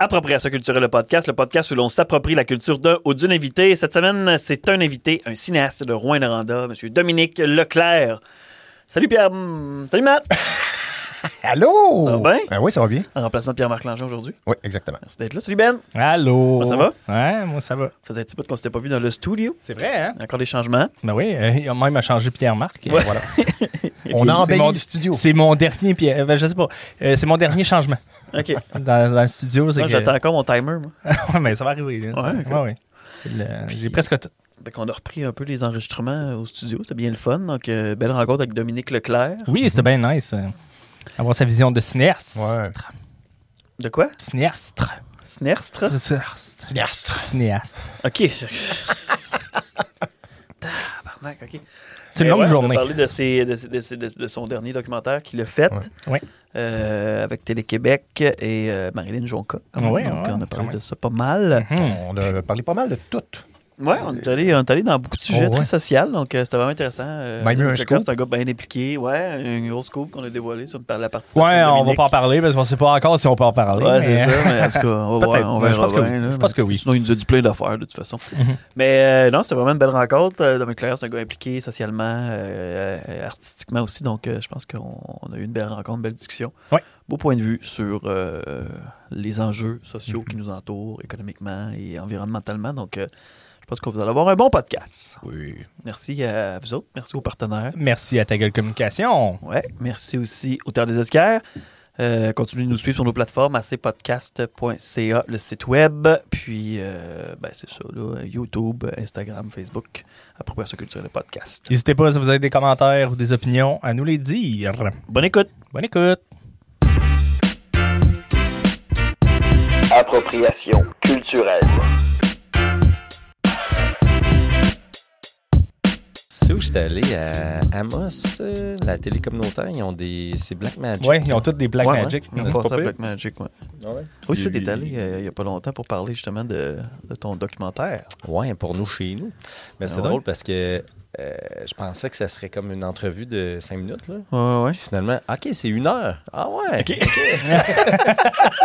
Appropriation culturelle, le podcast, le podcast où l'on s'approprie la culture d'un ou d'une invité. Cette semaine, c'est un invité, un cinéaste de Rouen-Noranda, M. Dominique Leclerc. Salut Pierre. Salut Matt. Allô? Ça va bien? Ben oui, ça va bien. En remplacement de Pierre-Marc Langin aujourd'hui. Oui, exactement. Merci d'être là. Salut Ben. Allô? Moi, ça va? Ouais, moi, ça va. Ça faisait un petit peu qu'on s'était pas vu dans le studio. C'est vrai, hein? Encore des changements. Ben oui, euh, il a même changé Pierre-Marc. et Ouais. Voilà. On a C'est embelli mon- le studio. C'est mon dernier Pierre. Ben, je sais pas. Euh, c'est mon dernier changement OK. dans, dans le studio. c'est Moi, que- j'attends encore mon timer, moi. ouais, mais ça va arriver. là. Ouais, ok. Ouais, ouais. Le- J'ai presque tout. Fait qu'on a repris un peu les enregistrements au studio. C'était bien le fun. Donc, euh, belle rencontre avec Dominique Leclerc. Oui, c'était bien nice. euh, avoir sa vision de cinéaste. Ouais. De quoi? Cinéaste. Snerstre? Cinéaste. Cinéaste. OK. Tabarnak, OK. C'est une Eh longue ouais, On journée. a parlé de, ses- de, ses- de ses- de- de son dernier documentaire qu'il a fait Ouais. Ouais. euh, avec Télé-Québec et euh, Marilyn Jonca. quand même. Ouais, Donc, ouais, on a parlé de ça pas mal. Hmm. On a parlé pas mal de tout. Ouais, on est allé, on est allé dans beaucoup de sujets Oh, ouais. très sociaux, donc euh, c'était vraiment intéressant. Euh, Même un scoop. C'est un gars bien impliqué. Ouais, une grosse scoop qu'on a dévoilé sur la participation. Ouais, on va pas en parler parce qu'on sait pas encore si on peut en parler. Ouais, mais- c'est ça, mais en tout cas, on va on Ouais, je verra pense que bien, oui. là. Je pense que oui. Sinon, il nous a dit plein d'affaires, de toute façon. Mhm. Mais euh, non, c'est vraiment une belle rencontre. Dominique Claire, c'est un gars impliqué socialement, euh, artistiquement aussi, donc je pense qu'on on a eu une belle rencontre, une belle discussion. Ouais. Beau point de vue sur euh, les enjeux sociaux Mhm. qui nous entourent, économiquement et environnementalement. Donc, euh, je pense que vous allez avoir un bon podcast. Oui. Merci à vous autres, merci aux partenaires. Merci à ta gueule communication. Ouais, merci aussi au Terre des Esquerres. Euh, continuez de nous suivre sur nos plateformes, acpodcast.ca, le site web. Puis, euh, ben, c'est ça, là, YouTube, Instagram, Facebook, Appropriation culturelle podcast. N'hésitez pas si vous avez des commentaires ou des opinions à nous les dire. Bonne écoute! Bonne écoute. Appropriation culturelle. J'étais allé à Amos, euh, la télé communautaire, ils ont des. C'est Black Magic. Ouais, ils ont toutes des Black Ouais, Magic. ouais. On C'est passe pas à pire. Black Magic, ouais. Ah ouais? Oui, ça, t'es allé euh, il n'y a pas longtemps pour parler justement de, de ton documentaire. Ouais, pour nous, chez nous. Mais c'est Ah ouais? drôle parce que euh, je pensais que ça serait comme une entrevue de cinq minutes. Là. Ouais, ouais. Puis finalement, OK, c'est une heure. Ah ouais. OK.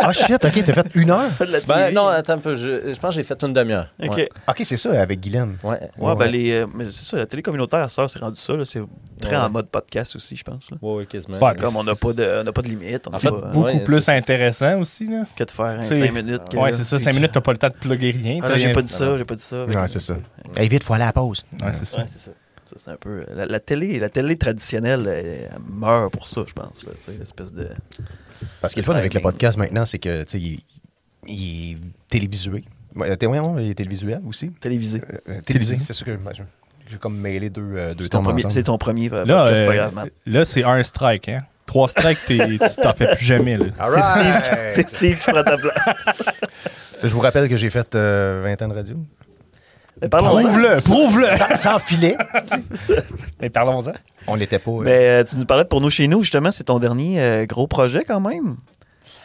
Ah shit, ok, t'as fait une heure? Fais de la Ben non, attends un peu. Je, je pense que j'ai fait une demi-heure. OK. Ouais. C'est ça, avec Guylaine. Ouais. Ouais, ben les, euh, mais c'est ça, la télé communautaire, ça, c'est rendu ça. là, C'est très Ouais. en mode podcast aussi, je pense. Là. Ouais, quasiment. Ouais, Comme on n'a pas, de- on n'a pas de limite. On En fait, pas, Beaucoup Ouais, plus c'est- intéressant aussi. Là. que de faire C'est- 5 minutes. que Ouais, c'est ça. puis 5 tu- minutes, t'as pas le temps de plugger rien. Ah, j'ai pas dit ça, j'ai pas dit ça. Ouais, c'est ça. Hey, vite, faut aller à la pause. Ouais, c'est ça. C'est un peu. La, la télé, la télé traditionnelle elle, elle meurt pour ça, je pense. là, tu sais, L'espèce de. Parce qu'il est le fun avec le podcast maintenant, c'est que, tu sais, il, il est télévisué. Ouais, t'es- ouais, il est télévisuel aussi. Télévisé. Euh, euh, télévisé, c'est sûr que j'ai comme mêlé deux, euh, deux C'est ton, termes premier- ensemble. c'est ton premier. euh, Là, pas euh, grave, là c'est un strike. Hein. Trois strikes, t'es- tu t'en fais plus jamais. Là. All C'est right. Steve, c'est Steve qui prend ta place. Je vous rappelle que j'ai fait euh, 20 ans de radio. Mais parlons Prouve-le, prouve-le. Sans, sans filet. Mais parlons-en. On l'était pas. euh, Mais euh, tu nous parlais de pour nous chez nous, justement, c'est ton dernier euh, gros projet quand même.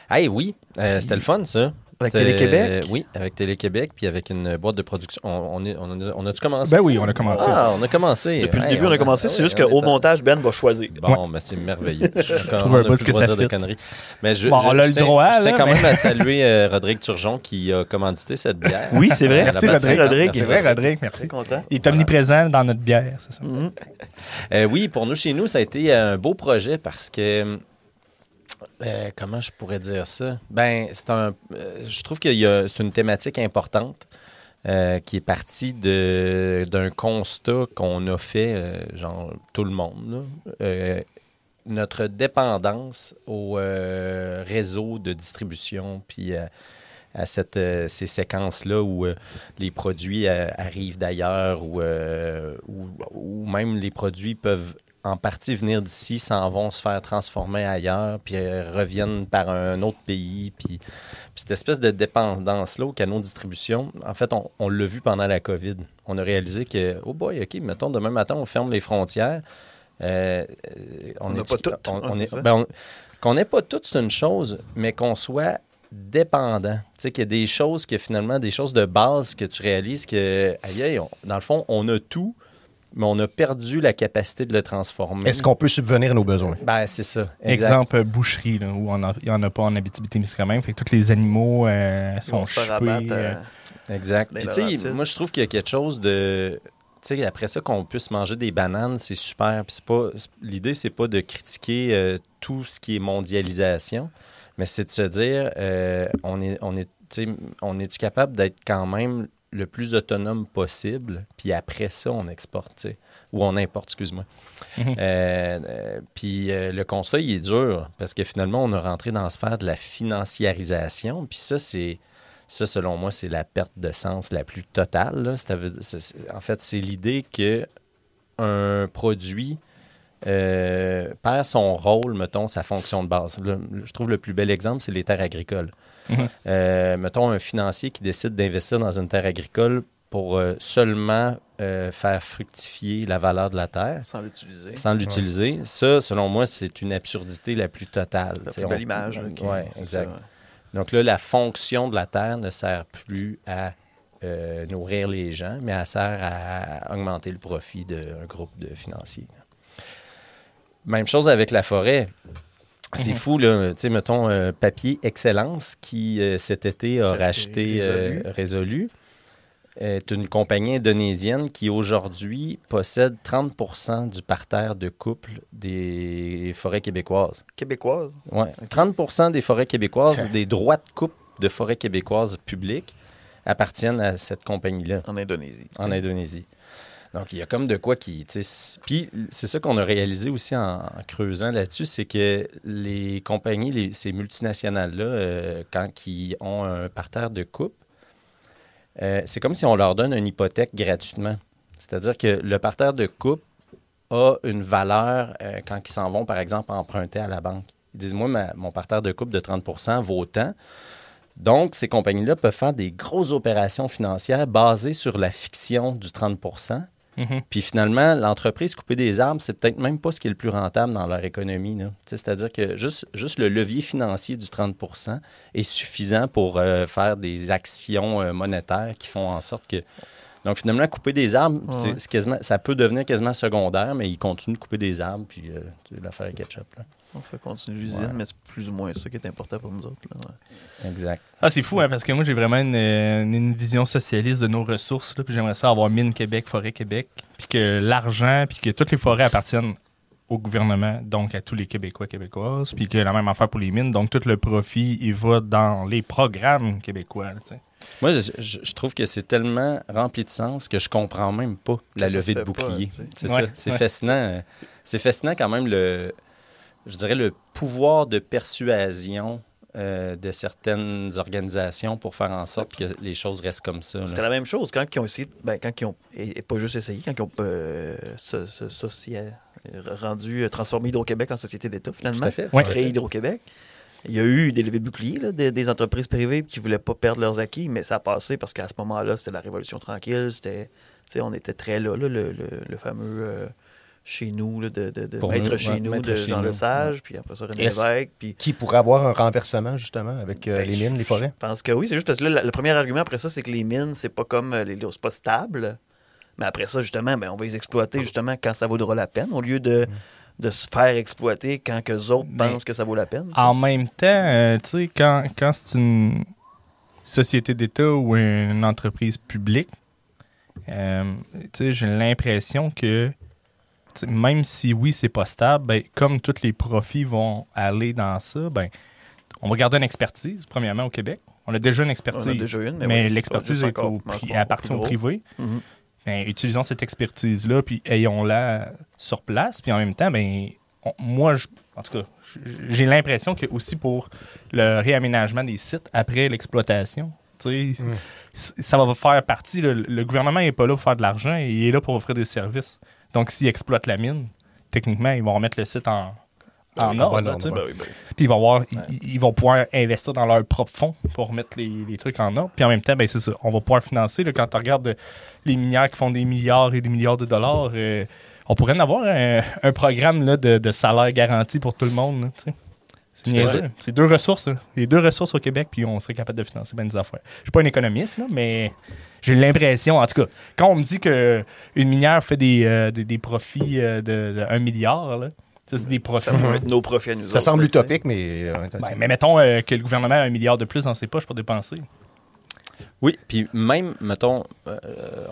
Hey, oui, euh, c'était le fun, ça. Avec Télé-Québec? Oui, avec Télé-Québec, puis avec une boîte de production. On, on, est- on a, on a-tu commencé? Ben oui, on a commencé. Ah, on a commencé. Depuis le début, on a commencé. ah C'est juste qu'au montage, Ben va choisir. Bon, ben c'est merveilleux. Je trouve un bout que ça conneries. Mais je, Bon, je- on a je le tiens- droit, Je tiens quand mais- même à saluer euh, Rodrigue Turgeon qui a commandité cette bière. Oui, c'est vrai. Merci, Rodrigue. Bastille. C'est vrai, Rodrigue, merci. content. Il est omniprésent dans notre bière, c'est ça. Mhm. Euh, oui, pour nous, chez nous, ça a été un beau projet parce que. Euh, comment je pourrais dire ça? Ben, c'est un. euh, je trouve que c'est une thématique importante euh, qui est partie d'un constat qu'on a fait, euh, genre, tout le monde. notre dépendance au réseau de distribution, puis à cette, ces séquences-là où les produits arrivent d'ailleurs ou, ou même les produits peuvent en partie venir d'ici, s'en vont se faire transformer ailleurs, puis euh, reviennent par un autre pays. Puis, puis cette espèce de dépendance-là au canaux de distribution, en fait, on, on l'a vu pendant la COVID. On a réalisé que, oh boy, OK, mettons, demain matin, on ferme les frontières. Euh, euh, On n'a est- pas toutes. on- on est- ben, qu'on n'ait pas toutes, c'est une chose, mais qu'on soit dépendant. Tu sais, qu'il y a des choses que finalement, des choses de base que tu réalises que, aïe, aïe, on- dans le fond, on a tout, mais on a perdu la capacité de le transformer. Est-ce qu'on peut subvenir à nos besoins? Ben, c'est ça. Exact. Exemple, euh, boucherie, là, où il n'y en a pas en Abitibi-Témiscamingue. Fait que tous les animaux euh, sont chupés. euh, Exact. Puis, tu sais, moi, je trouve qu'il y a quelque chose de. Tu sais, après ça, qu'on puisse manger des bananes, c'est super. Puis, c'est pas. L'idée, c'est pas de critiquer euh, tout ce qui est mondialisation, mais c'est de se dire, euh, on est, on est, tu sais, on est capable d'être quand même le plus autonome possible, puis après ça, on exporte, ou on importe, excuse-moi. Euh, euh, puis euh, le constat, il est dur, parce que finalement, on a rentré dans la sphère de la financiarisation, puis ça, c'est ça, selon moi, c'est la perte de sens la plus totale. là. En fait, c'est l'idée que un produit euh, perd son rôle, mettons, sa fonction de base. Je trouve le plus bel exemple, c'est les terres agricoles. Mhm. Euh, mettons un financier qui décide d'investir dans une terre agricole pour euh, seulement euh, faire fructifier la valeur de la terre sans l'utiliser. sans l'utiliser. Ça, selon moi, c'est une absurdité la plus totale. C'est on- belle image. Ouais, c'est exact. ça, ouais. Donc là, la fonction de la terre ne sert plus à euh, nourrir les gens, mais elle sert à augmenter le profit d'un groupe de financiers. Même chose avec la forêt. C'est Mhm. fou, là. Tu sais, mettons, euh, Papier Excellence, qui euh, cet été a racheté acheté euh, Résolu, est une compagnie indonésienne qui aujourd'hui possède 30% du parterre de couple des forêts québécoises. Québécoise. Ouais. 30% des forêts québécoises, des droits de coupe de forêts québécoises publiques appartiennent à cette compagnie-là En Indonésie. en. Indonésie. Donc, il y a comme de quoi qui... Puis, c'est ça qu'on a réalisé aussi en, creusant là-dessus, c'est que les compagnies, ces multinationales-là, euh, quand ils ont un parterre de coupe, euh, c'est comme si on leur donne une hypothèque gratuitement. C'est-à-dire que le parterre de coupe a une valeur euh, quand ils s'en vont, par exemple, emprunter à la banque. Ils disent, moi, mon parterre de coupe de 30% vaut tant. Donc, ces compagnies-là peuvent faire des grosses opérations financières basées sur la fiction du 30 Mhm. Puis finalement, l'entreprise couper des arbres, c'est peut-être même pas ce qui est le plus rentable dans leur économie. C'est-à-dire que juste, juste le levier financier du 30% est suffisant pour euh, faire des actions euh, monétaires qui font en sorte que... Donc finalement, couper des arbres, Ouais, quasiment, ça peut devenir quasiment secondaire, mais ils continuent de couper des arbres, puis euh, l'affaire est ketchup. Là. On fait continuer l'usine, Ouais. mais c'est plus ou moins ça qui est important pour nous autres. là, ouais. Exact. Ah, c'est fou, hein, parce que moi, j'ai vraiment une, euh, une- vision socialiste de nos ressources. Là, puis j'aimerais ça avoir Mine Québec, Forêt Québec, puis que l'argent, puis que toutes les forêts appartiennent au gouvernement, donc à tous les Québécois, Québécoises, puis que la même affaire pour les mines. Donc, tout le profit, il va dans les programmes québécois. là. Moi, je, je- je trouve que c'est tellement rempli de sens que je comprends même pas la levée de bouclier. c'est Ouais, ça. C'est ouais. fascinant. euh, C'est fascinant quand même le, je dirais le pouvoir de persuasion euh, de certaines organisations pour faire en sorte que les choses restent comme ça. C'était la même chose quand ils ont essayé, ben, quand ils ont, et, et pas juste essayé, quand ils ont euh, se- se- socia- rendu, euh, transformé Hydro-Québec en société d'État finalement, Tout à fait. Ouais. créé Hydro-Québec. Il y a eu des levées de boucliers, là, des, des entreprises privées qui ne voulaient pas perdre leurs acquis, mais ça a passé parce qu'à ce moment-là, c'était la Révolution tranquille, c'était, tu sais, on était très là, là, le, le- le fameux euh, chez nous, là, de, de, de Pour Maître nous, chez ouais, nous, Maître de chez Jean nous, Lesage, puis après ça, René Lévesque, puis Qui pourrait avoir un renversement, justement, avec euh, Ben, les mines, les forêts? Je pense que oui, c'est juste parce que là, le premier argument après ça, c'est que les mines, c'est pas comme euh, les c'est pas stable. Mais après ça, justement, ben, on va les exploiter justement quand ça vaudra la peine, au lieu de, de se faire exploiter quand que autres Mais- pensent que ça vaut la peine. En même temps, euh, tu sais, quand, quand c'est une société d'État ou une entreprise publique, euh, tu sais, j'ai l'impression que même si oui, c'est pas stable, ben, comme tous les profits vont aller dans ça, ben, on va garder une expertise, premièrement, au Québec. On a déjà une expertise. On a déjà une, mais, mais oui, l'expertise est au elle appartient au privé. Mhm. Ben, utilisons cette expertise-là, puis ayons-la sur place. Puis en même temps, ben, on- moi, je- en tout cas, j'ai l'impression que aussi pour le réaménagement des sites après l'exploitation, c- ça va faire partie. Le, le gouvernement n'est pas là pour faire de l'argent, il est là pour offrir des services. Donc, s'ils exploitent la mine, techniquement, ils vont remettre le site en, en ordre. Ben oui, ben oui. Puis ils vont, avoir, ils, ils vont pouvoir investir dans leur propre fonds pour mettre les, les trucs en ordre. Puis en même temps, ben c'est ça. On va pouvoir financer. là, quand tu regardes euh, les minières qui font des milliards et des milliards de dollars, euh, on pourrait en avoir un, un programme là, de, de salaire garanti pour tout le monde. là, tu sais. C'est deux ressources. là. Les deux ressources au Québec, puis on serait capable de financer bien des affaires. Je suis pas un économiste, là, mais j'ai l'impression, en tout cas, quand on me dit qu'une minière fait des, euh, des, des profits euh, de, de 1 milliard, là, ça, c'est des profits. Ça va être nos profits à nous Ça autres, semble là, utopique, mais. euh, Ben, mais mettons euh, que le gouvernement a un milliard de plus dans ses poches pour dépenser. Oui, puis même, mettons, euh,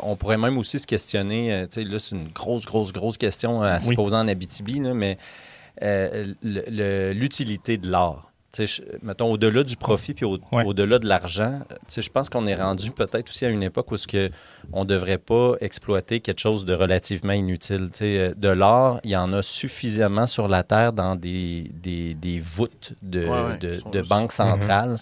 on pourrait même aussi se questionner, euh, tu sais, là, c'est une grosse, grosse, grosse question à se poser en Abitibi, là, mais euh, l'utilité de l'art. Tu sais, je- mettons, au-delà du profit puis au- Ouais. au-delà de l'argent, tu sais, je pense qu'on est rendu peut-être aussi à une époque où ce que on devrait pas exploiter quelque chose de relativement inutile. Tu sais, euh, de l'art, il y en a suffisamment sur la Terre dans des, des, des voûtes de, Ouais, ouais, de, banques centrales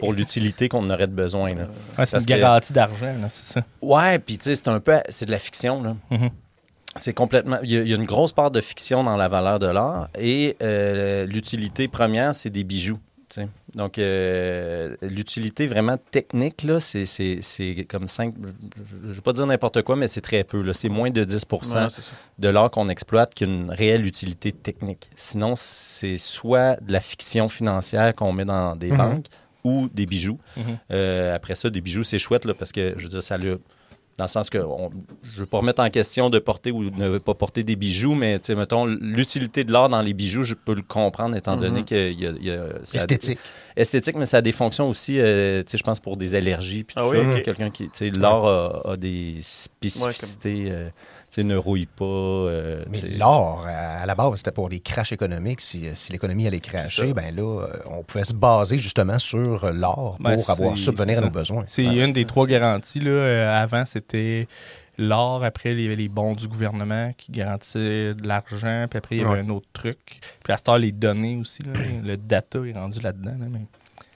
pour l'utilité qu'on aurait de besoin. Là. Ouais, c'est Parce une que- garantie d'argent, là, c'est ça. Ouais, puis tu sais, c'est un peu, c'est de la fiction là. Mhm. C'est complètement, il y, a, il y a une grosse part de fiction dans la valeur de l'art et euh, l'utilité première, c'est des bijoux. Donc euh, l'utilité vraiment technique là, c'est c'est- c'est comme 5 je ne vais pas dire n'importe quoi, mais c'est très peu. là. C'est moins de 10 Ouais, de l'art qu'on exploite qu'une réelle utilité technique. Sinon, c'est soit de la fiction financière qu'on met dans des Mhm. banques ou des bijoux. Mhm. Euh, après ça, des bijoux, c'est chouette là, parce que, je veux dire, ça le. Dans le sens que on- je ne veux pas remettre en question de porter ou ne pas porter des bijoux, mais tu sais, mettons, l'utilité de l'art dans les bijoux, je peux le comprendre étant donné Mhm. qu'il y a. il y a- ça a- Esthétique. esthétique, mais ça a des fonctions aussi, euh, tu sais, je pense, pour des allergies. Puis tout Ah oui. Quelqu'un qui. L'art a, a des spécificités, euh, tu sais, ne rouille pas. euh, Mais l'or, à la base, c'était pour les crashs économiques. Si, si l'économie allait ça. ben là, euh, on pouvait se baser justement sur euh, l'or pour Ben, avoir c'est- subvenir à nos besoins. C'est une des trois garanties. Là. Euh, avant, c'était l'or. Après, il y avait les bons du gouvernement qui garantissaient de l'argent. Puis après, il y avait Ouais. un autre truc. Puis à cette heure, les données aussi. là. le data est rendu là-dedans. là, mais-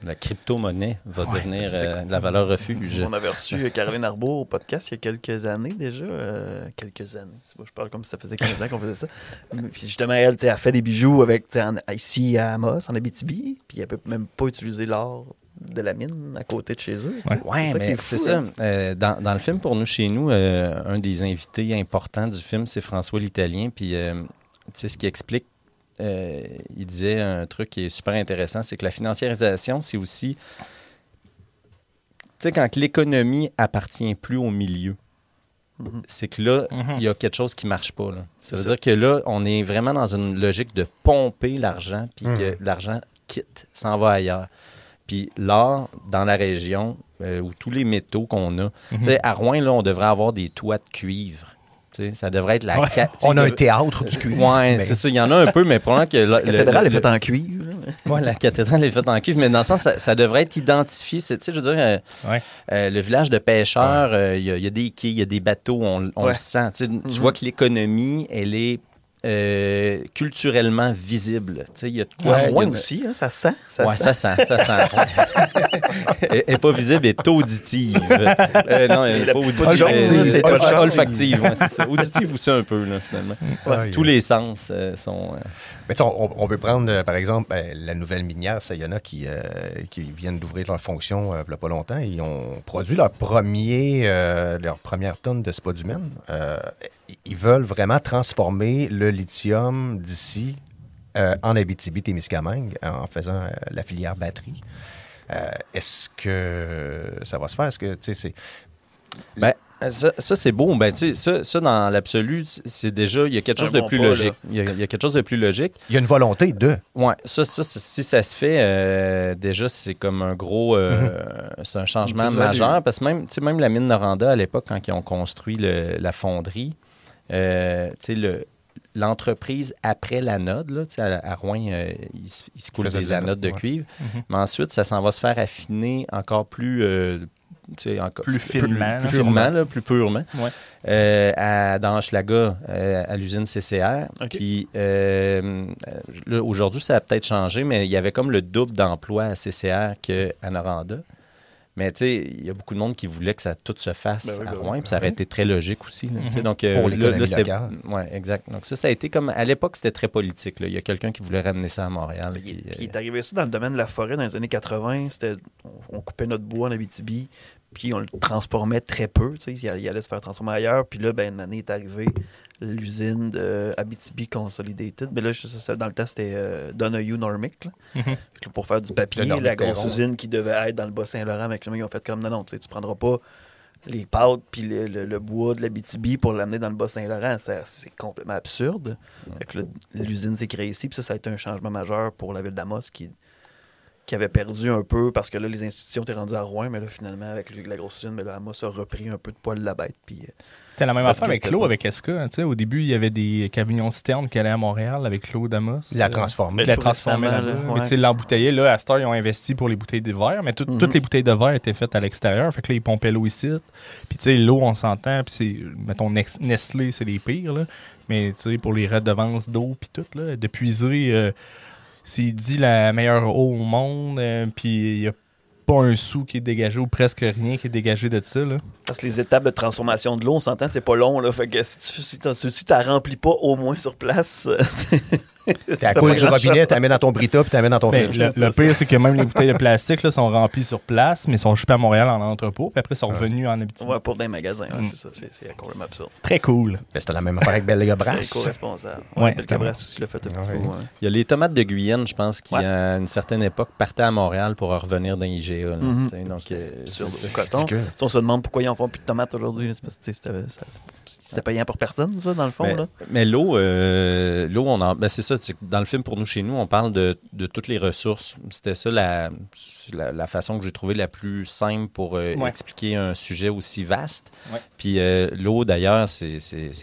La crypto-monnaie va Ouais, devenir c'est euh, de la valeur refuge. On avait reçu Caroline Arbour au podcast il y a quelques années déjà. euh, quelques années. C'est pas- Je parle comme si ça faisait 15 ans qu'on faisait ça. Puis justement, elle, elle fait des bijoux avec, en- ici à Amos, en Abitibi. Puis elle peut même pas utiliser l'or de la mine à côté de chez eux. Ouais, ça mais c'est ça. Euh, dans, dans le film Pour nous, chez nous, euh, un des invités importants du film, c'est François l'Italien. Puis, euh, tu sais, ce qui explique, euh, il disait un truc qui est super intéressant, c'est que la financiarisation, c'est aussi. Tu sais, quand l'économie appartient plus au milieu, Mhm. c'est que là, Mhm. il y a quelque chose qui marche pas. Là. Ça C'est veut ça. dire que là, on est vraiment dans une logique de pomper l'argent, puis Mhm. que l'argent quitte, s'en va ailleurs. Puis l'or, dans la région, euh, où tous les métaux qu'on a, tu sais, à Rouen, là, on devrait avoir des toits de cuivre. Ça devrait être la... Ouais. ca- On a un théâtre du cuivre. Ouais, mais- c'est ça. Il y en a un peu, mais probablement que... La cathédrale est faite en cuivre. Ouais, la cathédrale est faite en cuivre, mais dans le sens, ça, ça devrait être identifié. C'est, tu sais, je veux dire, euh, Ouais. euh, le village de pêcheurs, euh, il y, a- il y a des quais, il y a des bateaux, on, on Ouais. le sent. Tu Mhm. vois que l'économie, elle est euh, culturellement visible. Tu sais, il y a de quoi. Rouen une- aussi, hein, ça sent. Ça ouais, sent. ça sent, ça sent. elle n'est pas visible, elle est auditive. Euh, non, elle n'est pas auditive. c'est olfa- olfactive. olfactive. ouais, c'est ça. Auditive aussi un peu, là, finalement. Ouais, Tous les sens euh, sont... Mais on, on peut prendre, euh, par exemple, ben, la nouvelle minière Sayona qui, euh, qui viennent d'ouvrir leur fonction euh, il y a pas longtemps. Ils ont produit leur, premier, euh, leur première tonne de spodumène. Euh, ils veulent vraiment transformer le lithium d'ici euh, en Abitibi-Témiscamingue en faisant la filière batterie. Est-ce que ça va se faire? Est-ce que, tu sais, c'est... Ben, ça, ça, c'est beau. Ben, tu sais, ça, ça, dans l'absolu, c'est déjà, il y a quelque chose de bon plus pas, logique. là. Il y, a, il y a quelque chose de plus logique. Il y a une volonté de... Ouais, ça, ça, si ça se fait, euh, déjà, c'est comme un gros. euh, C'est un changement majeur. Parce que même, tu sais, même la mine Noranda, à l'époque, quand ils ont construit le- la fonderie, euh, tu sais, le. L'entreprise après l'anode, là, tu sais, à, à Rouen, euh, il, se- il se coule des anodes de ouais. cuivre. Mhm. Mais ensuite, ça s'en va se faire affiner encore plus. euh, encore, Plus finement. Plus, finement, là, plus purement. Ouais. Euh, à, dans Hochelaga, euh, à l'usine CCR. Puis euh, aujourd'hui, ça a peut-être changé, mais il y avait comme le double d'emploi à CCR qu'à Noranda. Mais tu sais, il y a beaucoup de monde qui voulait que ça tout se fasse Ben oui, à ben Rouen, oui. puis ça aurait été très logique aussi. là, tu sais. Mhm. Donc, euh, Pour là- l'économie là, c'était- locale. Ouais, exact. Donc ça, ça a été comme... À l'époque, c'était très politique. là. Il y a quelqu'un qui voulait ramener ça à Montréal. Il, puis, il euh, est arrivé ça dans le domaine de la forêt dans les années 80. C'était, on, on coupait notre bois en Abitibi, puis on le transformait très peu. Il, il allait se faire transformer ailleurs. Puis là, ben, une année est arrivée, l'usine de Abitibi Consolidated. Mais là, je- dans le temps, c'était euh, Donahue Normic. là. Mhm. Pour faire du papier, Normic la grosse Perron. usine qui devait être dans le Bas-Saint-Laurent, mais ils ont fait comme non, non, tu tu prendras pas les pâtes puis le, le- le bois de la BTB pour l'amener dans le Bas-Saint-Laurent. C'est complètement absurde. L'usine s'est créée ici, puis ça, ça a été un changement majeur pour la ville d'Amos qui, qui avait perdu un peu parce que là, les institutions étaient rendues à Rouen, mais là, finalement, avec la grosse usine, mais là, Amos a repris un peu de poil de la bête. Puis, euh, C'était la même affaire avec c'était avec Esca. hein, tu sais, au début, il y avait des camions citernes qui allaient à Montréal avec Claude Damos. La Euh, transformer. Il l'a transformé ouais. tu sais, l'embouteiller, là, à cette heure, ils ont investi pour les bouteilles de verre, mais tout- Mhm. toutes les bouteilles de verre étaient faites à l'extérieur. Fait que là, ils pompaient l'eau ici. Puis, tu sais, l'eau, on s'entend. Puis, c'est, mettons, Nestlé, c'est les pires, là. Mais, tu sais, pour les redevances d'eau, puis tout, là, de puiser, euh, c'est dit la meilleure eau au monde, euh, puis il n'y a pas un sou qui est dégagé ou presque rien qui est dégagé de ça, là. Parce que les étapes de transformation de l'eau, on s'entend, c'est pas long. Là. Fait que si tu si si remplis pas au moins sur place, euh, c'est- T'es à fait du robinet, t'amènes dans ton brita, puis t'amènes dans ton Ben, le, le pire, c'est que même les bouteilles de plastique là, sont remplies sur place, mais sont chupées à Montréal en entrepôt, puis après sont revenues en Abitibi. Ouais, pour des magasins, ouais, Mm. c'est ça. C'est c'est complètement absurde. Très cool. Ben, c'était la même affaire avec Belle Brass. co-responsable. Ouais, Ouais, c'était Cabras aussi l'a fait un petit Ouais. peu. ouais. Il y a les tomates de Guyenne, je pense, qui, Ouais. à une certaine époque, partaient à Montréal pour revenir dans IGA. là, tu sais, Donc, euh, Sur c'est- le coton. Si on se demande pourquoi ils en font plus de tomates aujourd'hui, c'est parce que c'était payant pour personne, ça, dans le fond. Mais l'eau, euh, l'eau, on en, ben c'est ça. Dans le film pour nous chez nous, on parle de toutes les ressources. C'était ça la, la, la façon que j'ai trouvé la plus simple pour euh, Ouais. expliquer un sujet aussi vaste. Ouais. Puis euh, l'eau, d'ailleurs, c'est,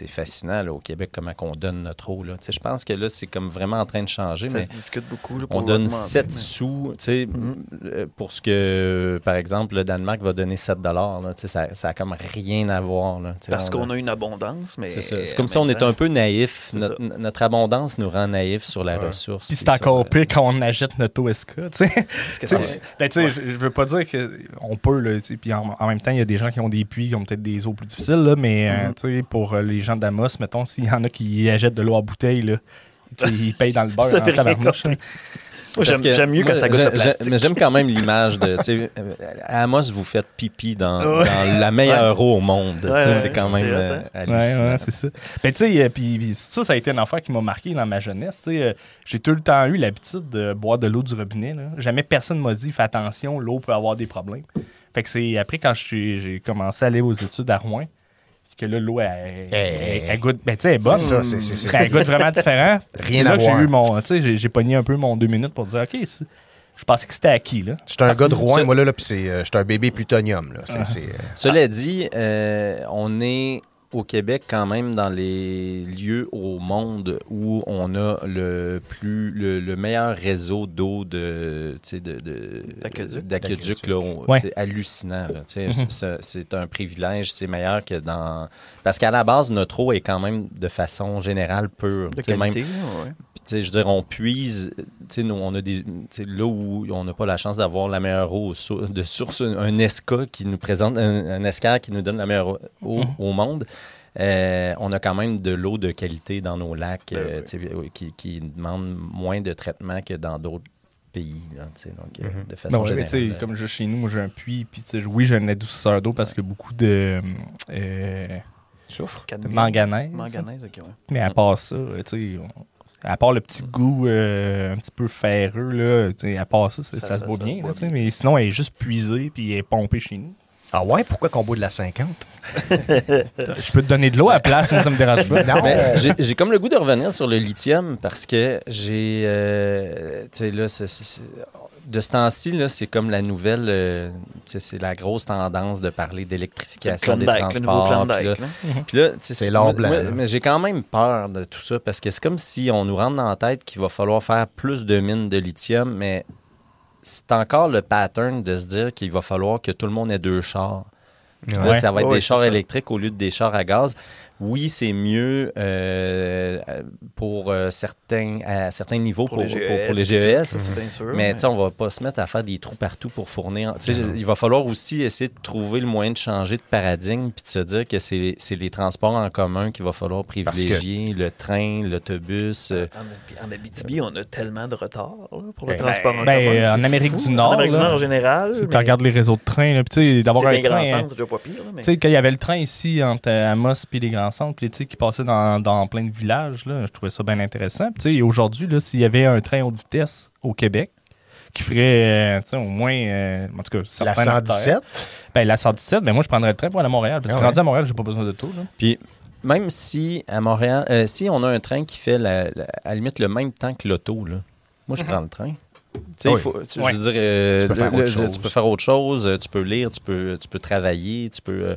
fascinant là, au Québec comment on donne notre eau. Là. Tu sais, Je pense que là, c'est comme vraiment en train de changer. Ça mais se discute beaucoup. là, pour on donne l'augmenter, 7 mais- sous, tu sais, Mhm. euh, pour ce que, par exemple, le Danemark va donner 7 dollars. Ça, ça a comme rien à voir. Là, Parce on- qu'on a une abondance, mais. c'est comme si on était un peu naïf. Notre, notre abondance nous rend naïfs sur la Ouais. ressource. Puis c'est encore pire quand on achète notre OSK, que c'est- ben, tu sais, Ouais. je, je veux pas dire qu'on peut, là, puis en, en même temps, il y a des gens qui ont des puits, qui ont peut-être des eaux plus difficiles, là, mais euh, Mhm. tu sais, pour euh, les gens d'Amos, mettons, s'il y en a qui achètent de l'eau à bouteille, là, ils payent dans le beurre Ça en tabarnouche, j'aime que j'aime mieux quand moi, ça goûte le plastique. Mais j'aime quand même l'image de. tu sais, euh, Amos, vous faites pipi dans, Ouais. dans la meilleure eau au monde. Ouais, c'est quand c'est même hot, euh, hallucinant. Ouais, ouais, c'est ça. Ben, tu sais, euh, puis puis ça, ça a été une affaire qui m'a marqué dans ma jeunesse. tu sais, euh, J'ai tout le temps eu l'habitude de boire de l'eau du robinet. là. Jamais personne m'a dit fais attention, l'eau peut avoir des problèmes. Fait que c'est après quand j'ai commencé à aller aux études à Rouen que là, l'eau, elle, elle- elle- elle goûte. Ben, tu sais, elle est bonne. C'est ça, c'est- c'est- c'est- elle goûte vraiment différent. Rien C'est là à que j'ai voir. eu mon. Tu sais, j'ai- j'ai pogné un peu mon deux minutes pour dire OK, c'est- je pensais que c'était acquis, là. J'étais un gars de Rouen, moi, là, là puis c'est, euh, j'étais un bébé plutonium. Là. C'est, c'est, euh, Cela dit, euh, on est au Québec quand même dans les lieux au monde où on a le plus le, le meilleur réseau d'eau de, D'aqueduc. Ouais. C'est hallucinant. Mhm. C'est- un privilège, c'est meilleur que dans... Parce qu'à la base, notre eau est quand même de façon générale pure. De même- ouais. Puis, tu sais, je veux dire, on puise, tu sais, nous, on a des, là où on n'a pas la chance d'avoir la meilleure eau de source, un, ESCA qui nous présente, un, un ESCAR qui nous donne la meilleure eau au monde, euh, on a quand même de l'eau de qualité dans nos lacs euh, sais, euh, qui, qui demande moins de traitement que dans d'autres pays, là, tu sais, donc, euh, de façon Ben ouais, mais générale. tu sais, comme juste chez nous, moi j'ai un puits, puis tu sais, oui, j'ai un adoucisseur d'eau parce que beaucoup de, euh, Soufre. de manganèse. Manganèse, ok, ouais. Mais à part ça, tu sais, on- à part le petit goût euh, un petit peu ferreux, là, tu sais, à part ça, ça, Ça- ça se boit bien. là, mais sinon, elle est juste puisée puis elle est pompée chez nous. Ah ouais? Pourquoi qu'on boit de la 50? Je peux te donner de l'eau à la place, moi, ça me dérange pas. Non. Mais j'ai- j'ai comme le goût de revenir sur le lithium parce que j'ai. euh, tu sais, là, c'est- c'est- c'est- de ce temps-ci, là, c'est comme la nouvelle. euh, c'est la grosse tendance de parler d'électrification des transports. puis là- tu sais, C'est l'or blanc. Mais j'ai quand même peur de tout ça parce que c'est comme si on nous rentre dans la tête qu'il va falloir faire plus de mines de lithium, mais c'est encore le pattern de se dire qu'il va falloir que tout le monde ait deux chars. Puis là, ça va être Ouais, des chars électriques au lieu de des chars à gaz. Oui, c'est mieux euh, pour euh, certains, à certains niveaux pour, Pour les pour- pour les GES, bien sûr. Mais tu sais, on va pas se mettre à faire des trous partout pour fournir. Il va falloir aussi essayer de trouver le moyen de changer de paradigme puis de se dire que c'est c'est les transports en commun qu'il va falloir privilégier, le train, l'autobus. euh, En, en Abitibi, on a tellement de retard là, pour le Ben, transport en ben, commun. euh, en Amérique fou. du Nord, En Amérique du Nord en général. Si mais tu regardes les réseaux de trains, puis d'avoir un train. grands centres, c'est déjà pas pire. là, mais- Tu sais, quand il y avait le train ici entre Amos et les grands ensemble, puis tu sais, qui passaient dans, dans plein de villages. Là. Je trouvais ça bien intéressant. Puis, tu sais, aujourd'hui, là, s'il y avait un train haute vitesse au Québec, qui ferait, euh, tu sais, au moins, euh, en tout cas, La certains artères, 117? Ben, la 117, ben moi, je prendrais le train pour aller à Montréal. Parce que Ah ouais. rendu à Montréal, j'ai pas besoin de tout. Là. Puis même si à Montréal, euh, si on a un train qui fait la- la- à la limite le même temps que l'auto, là, moi je prends le train. Tu sais, il Oui. faut- tu- Ouais. je veux dire, euh, Tu peux faire le- autre le- chose. tu peux faire autre chose, tu peux lire, tu peux, tu peux travailler, tu peux.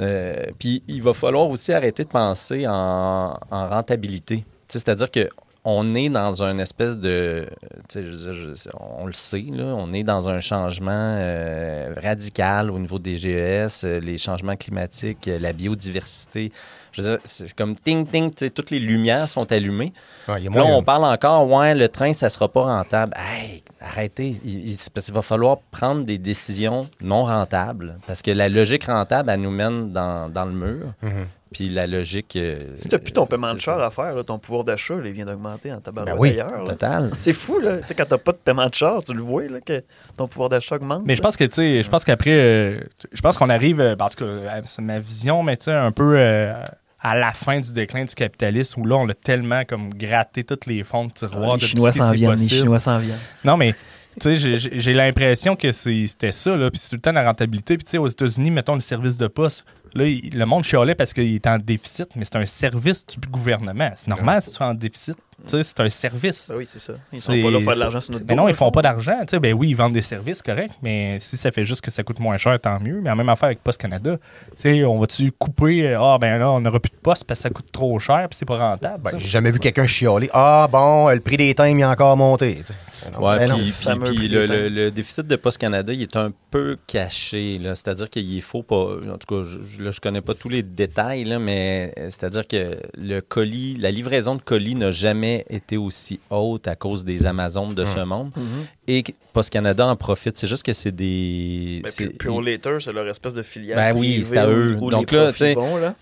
Euh, puis il va falloir aussi arrêter de penser en, en rentabilité. C'est-à-dire que on est dans une espèce de, tu sais, je veux dire, je- on le sait, là, on est dans un changement euh, radical au niveau des GES, euh, les changements climatiques, euh, la biodiversité. Je veux dire, c'est comme ting ting, toutes les lumières sont allumées. Ouais, Là, on parle encore, ouais, le train, ça sera pas rentable. Hey, arrêtez. Il, parce qu'il va falloir prendre des décisions non rentables. Parce que la logique rentable, elle nous mène dans, dans le mur. Mhm. Puis la logique. euh, Si t'as plus ton paiement de char ça. à faire, là, ton pouvoir d'achat, il vient d'augmenter en tabac Ben oui, d'ailleurs. Total. C'est fou, là. Tu sais, quand t'as pas de paiement de char, tu le vois, là, que ton pouvoir d'achat augmente. Mais je pense que, tu sais, je pense qu'après, euh, je pense qu'on arrive, euh, ben, en tout cas, euh, c'est ma vision, mais tu sais, un peu euh, à la fin du déclin du capitalisme où là, on a tellement comme gratté tous les fonds de tiroir Ah, de les tout Chinois s'en viennent, les. Chinois s'en viennent. Non, mais tu sais, j'ai- l'impression que c'est- c'était ça, là, puis c'est tout le temps la rentabilité. Puis tu sais, aux États-Unis, mettons le service de poste, là, il- le monde chialait parce qu'il est en déficit, mais c'est un service du gouvernement. C'est normal si tu es en déficit. C'est un service. Ben oui, c'est ça. Ils sont pas là pour faire de l'argent sur notre Mais dos. non, ils font font- pas d'argent. Ben oui, ils vendent des services, correct. Mais si ça fait juste que ça coûte moins cher, tant mieux. Mais en même affaire avec Post Canada, tu sais, on va-tu couper euh, Ah, ben là, on n'aura plus de poste parce que ça coûte trop cher puis c'est pas rentable. Ben, j'ai jamais vu quelqu'un chialer. Ah, bon, le prix des timbres, il a encore monté. Ben non, Ouais, ben puis, le, des le- le déficit de Post Canada, il est un peu caché. C'est-à-dire qu'il est faux pas. En tout cas, je, je- là, je connais pas tous les détails, là, mais euh, c'est-à-dire que le colis, la livraison de colis n'a jamais été aussi haute à cause des Amazones de ce monde. Mhm. Et que Post Canada en profite. C'est juste que c'est des. Ben, c'est- puis Pure Later, c'est leur espèce de filiale. Ben oui, c'est à eux. où Donc les là, tu sais.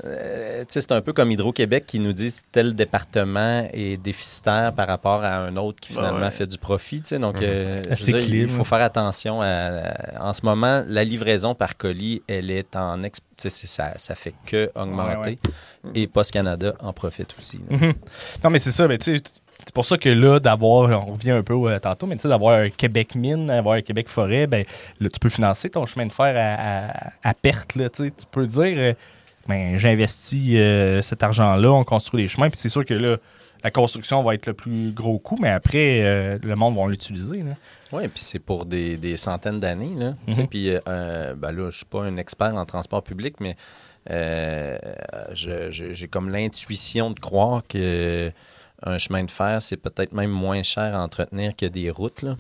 Euh, tu sais, c'est un peu comme Hydro-Québec qui nous dit tel département est déficitaire par rapport à un autre qui Ah finalement ouais. fait du profit. tu sais. Donc, euh, C'est dire, il faut faire attention. À, à- en ce moment, la livraison par colis, elle est en ex- tu sais, c'est- ça, ça fait que augmenter. Ouais, Et Post Canada en profite aussi. Mhm. Non, mais c'est ça. Mais tu sais, c'est pour ça que là, d'avoir, on revient un peu euh, tantôt, mais tu sais, d'avoir un Québec mine, avoir un Québec forêt, ben là, tu peux financer ton chemin de fer à, à- à perte. Là, tu peux dire, euh, ben, j'investis euh, cet argent-là, on construit des chemins, puis c'est sûr que là, la construction va être le plus gros coût, mais après, le monde va l'utiliser. Oui, puis c'est pour des, des centaines d'années. Là. Mhm. Puis ben là, je suis pas un expert en transport public, mais j'ai comme l'intuition de croire que un chemin de fer, c'est peut-être même moins cher à entretenir que des routes. Là.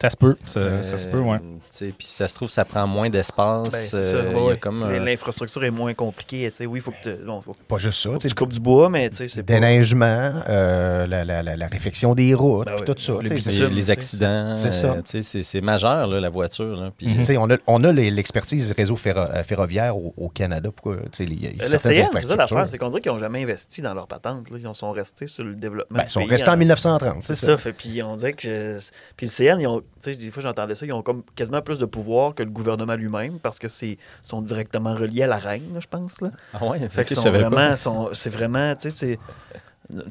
Ça se peut, ça, Euh, ça se peut, ouais. Puis si ça se trouve, ça prend moins d'espace. Ben, euh, ouais, comme L'infrastructure est moins compliquée. tu sais. Oui, il faut que tu bon, faut, Pas juste ça. faut tu que sais, tu coupes du bois, mais tu sais, c'est pas... Déneigement, euh, la, la, la, la réfection des routes, Ben tout ça. Le les, accidents. c'est ça. c'est majeur, là, la voiture. Là. Puis. Tu sais, on a, on a l'expertise réseau ferro- ferroviaire au, au Canada. Pourquoi? y a Le CN, c'est ça l'affaire, c'est qu'on dirait qu'ils n'ont jamais investi dans leur patente. Là. Ils sont restés sur le développement Ben, ils sont restés en en- 1930, C'est c'est ça. ça. Fait, puis on dirait que. je- Puis le CN, ils ont, tu sais, des fois j'entendais ça, ils ont comme quasiment plus de pouvoir que le gouvernement lui-même parce que c'est sont directement reliés à la reine, là, je pense. Là. Ah ouais, Fait que sont savais pas. vraiment, sont- c'est vraiment, tu sais, c'est.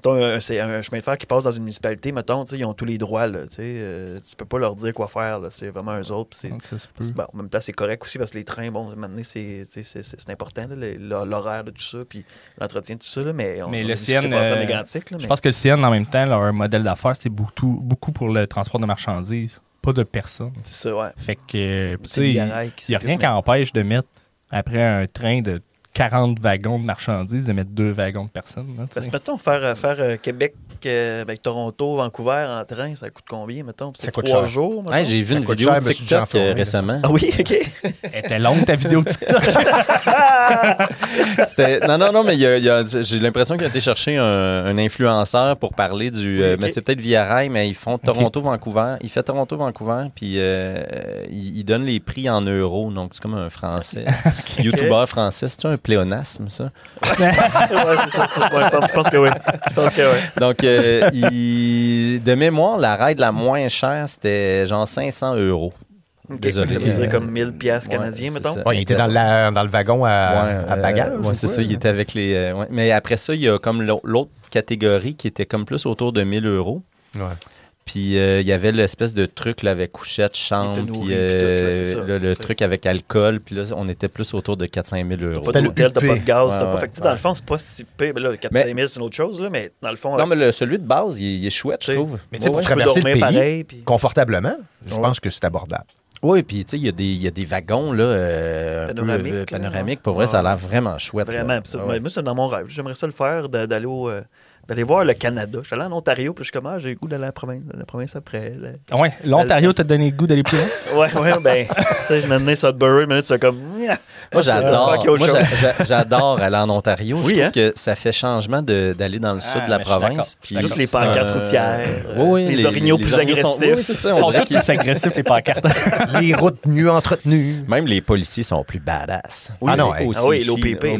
Un- C'est un chemin de fer qui passe dans une municipalité, mettons, ils ont tous les droits, là, euh, tu peux pas leur dire quoi faire, c'est vraiment eux autres. c'est- bon, en même temps, c'est correct aussi parce que les trains, bon, maintenant, c'est important, l'horaire de tout ça, puis l'entretien de tout ça, là, mais on, Mais on le CN, euh, Je mais- pense que le CN, en même temps, leur modèle d'affaires, c'est beaucoup, beaucoup pour le transport de marchandises, pas de personnes. c'est ça, ouais. Fait que, euh, il n'y a rien mais- qui empêche de mettre, après un train de 40 wagons de marchandises, de mettre deux wagons de personnes. là, Parce que, mettons, faire, euh, faire euh, Québec, euh, ben, Toronto, Vancouver en train, ça coûte combien, mettons? Ça coûte trois cher. jours, mettons? Hey, J'ai vu Ça une coûte vidéo cher, de monsieur Jean TikTok euh, là. récemment. Ah oui, OK. Elle était longue ta vidéo TikTok? C'était- Non, non, non, mais il y a- il y a- j'ai l'impression qu'il a été chercher un, un influenceur pour parler du. euh, ok. mais c'est peut-être via rail, mais ils font Toronto-Vancouver. Il fait Toronto-Vancouver, puis euh, il, il donne les prix en euros. Donc, c'est comme un français. YouTuber français. C'est-tu un pléonasme, ça? ouais, c'est ça. ça. Ouais, je pense- que oui. Je pense que oui. Donc, euh, il- de mémoire, la ride la moins chère, c'était genre 500 euros. Désolé. Ça veut dire comme 1000 piastres ouais, canadiens, mettons? Ouais, il était dans, la- dans le wagon à, Ouais, à euh, bagages. c'est ça. Il était avec les. euh, ouais. Mais après ça, il y a comme l'au- l'autre catégorie qui était comme plus autour de 1000 euros. Ouais. Puis euh, il y avait l'espèce de truc là, avec couchette, chambre, puis euh, puis tout, là, c'est ça. le, le truc avec alcool. Puis là, on était plus autour de 400 000 euros. Pas C'était le d'hôtel, t'as pas de gaz, t'as Ouais, pas. ouais, Fait que, dans le fond, c'est pas si pire. Ben là, 4 Mais- 5 000, c'est une autre chose, là, mais dans le fond. Non, mais le- celui de base, il, il est chouette, je trouve. Mais tu sais, pour traverser le dormir pays pareil, puis- confortablement, je Ouais. pense que c'est abordable. Oui, puis tu sais, il y, a des- il y a des wagons là, euh, Panoramiques, euh, là. panoramiques. Pour vrai, ça a l'air vraiment chouette. Vraiment. Ouais, moi, c'est dans mon rêve. J'aimerais ça le faire, d'a- d'aller au, euh, d'aller voir le Canada. Je suis allé en Ontario, puis je suis comme, ah, j'ai le goût d'aller à la province, la province après. là. Ouais, l'Ontario t'a donné le goût d'aller plus loin? Ouais, ouais, ben, tu sais, je m'amenais Sudbury, mais là, tu fais comme, Nya. Moi, j'adore. Moi, j'adore aller en Ontario. Oui, je trouve hein? que ça fait changement de- d'aller dans le sud Ah, de la d'accord. province. Puis Juste les pancartes routières, Oui, oui, les orignaux plus orignaux sont- agressifs. oui, c'est ça, on sont tous plus agressifs, les pancartes. Les routes mieux entretenues. Même les policiers sont plus badass. Ah non, hey. Ah oui, Aussi, l'OPP,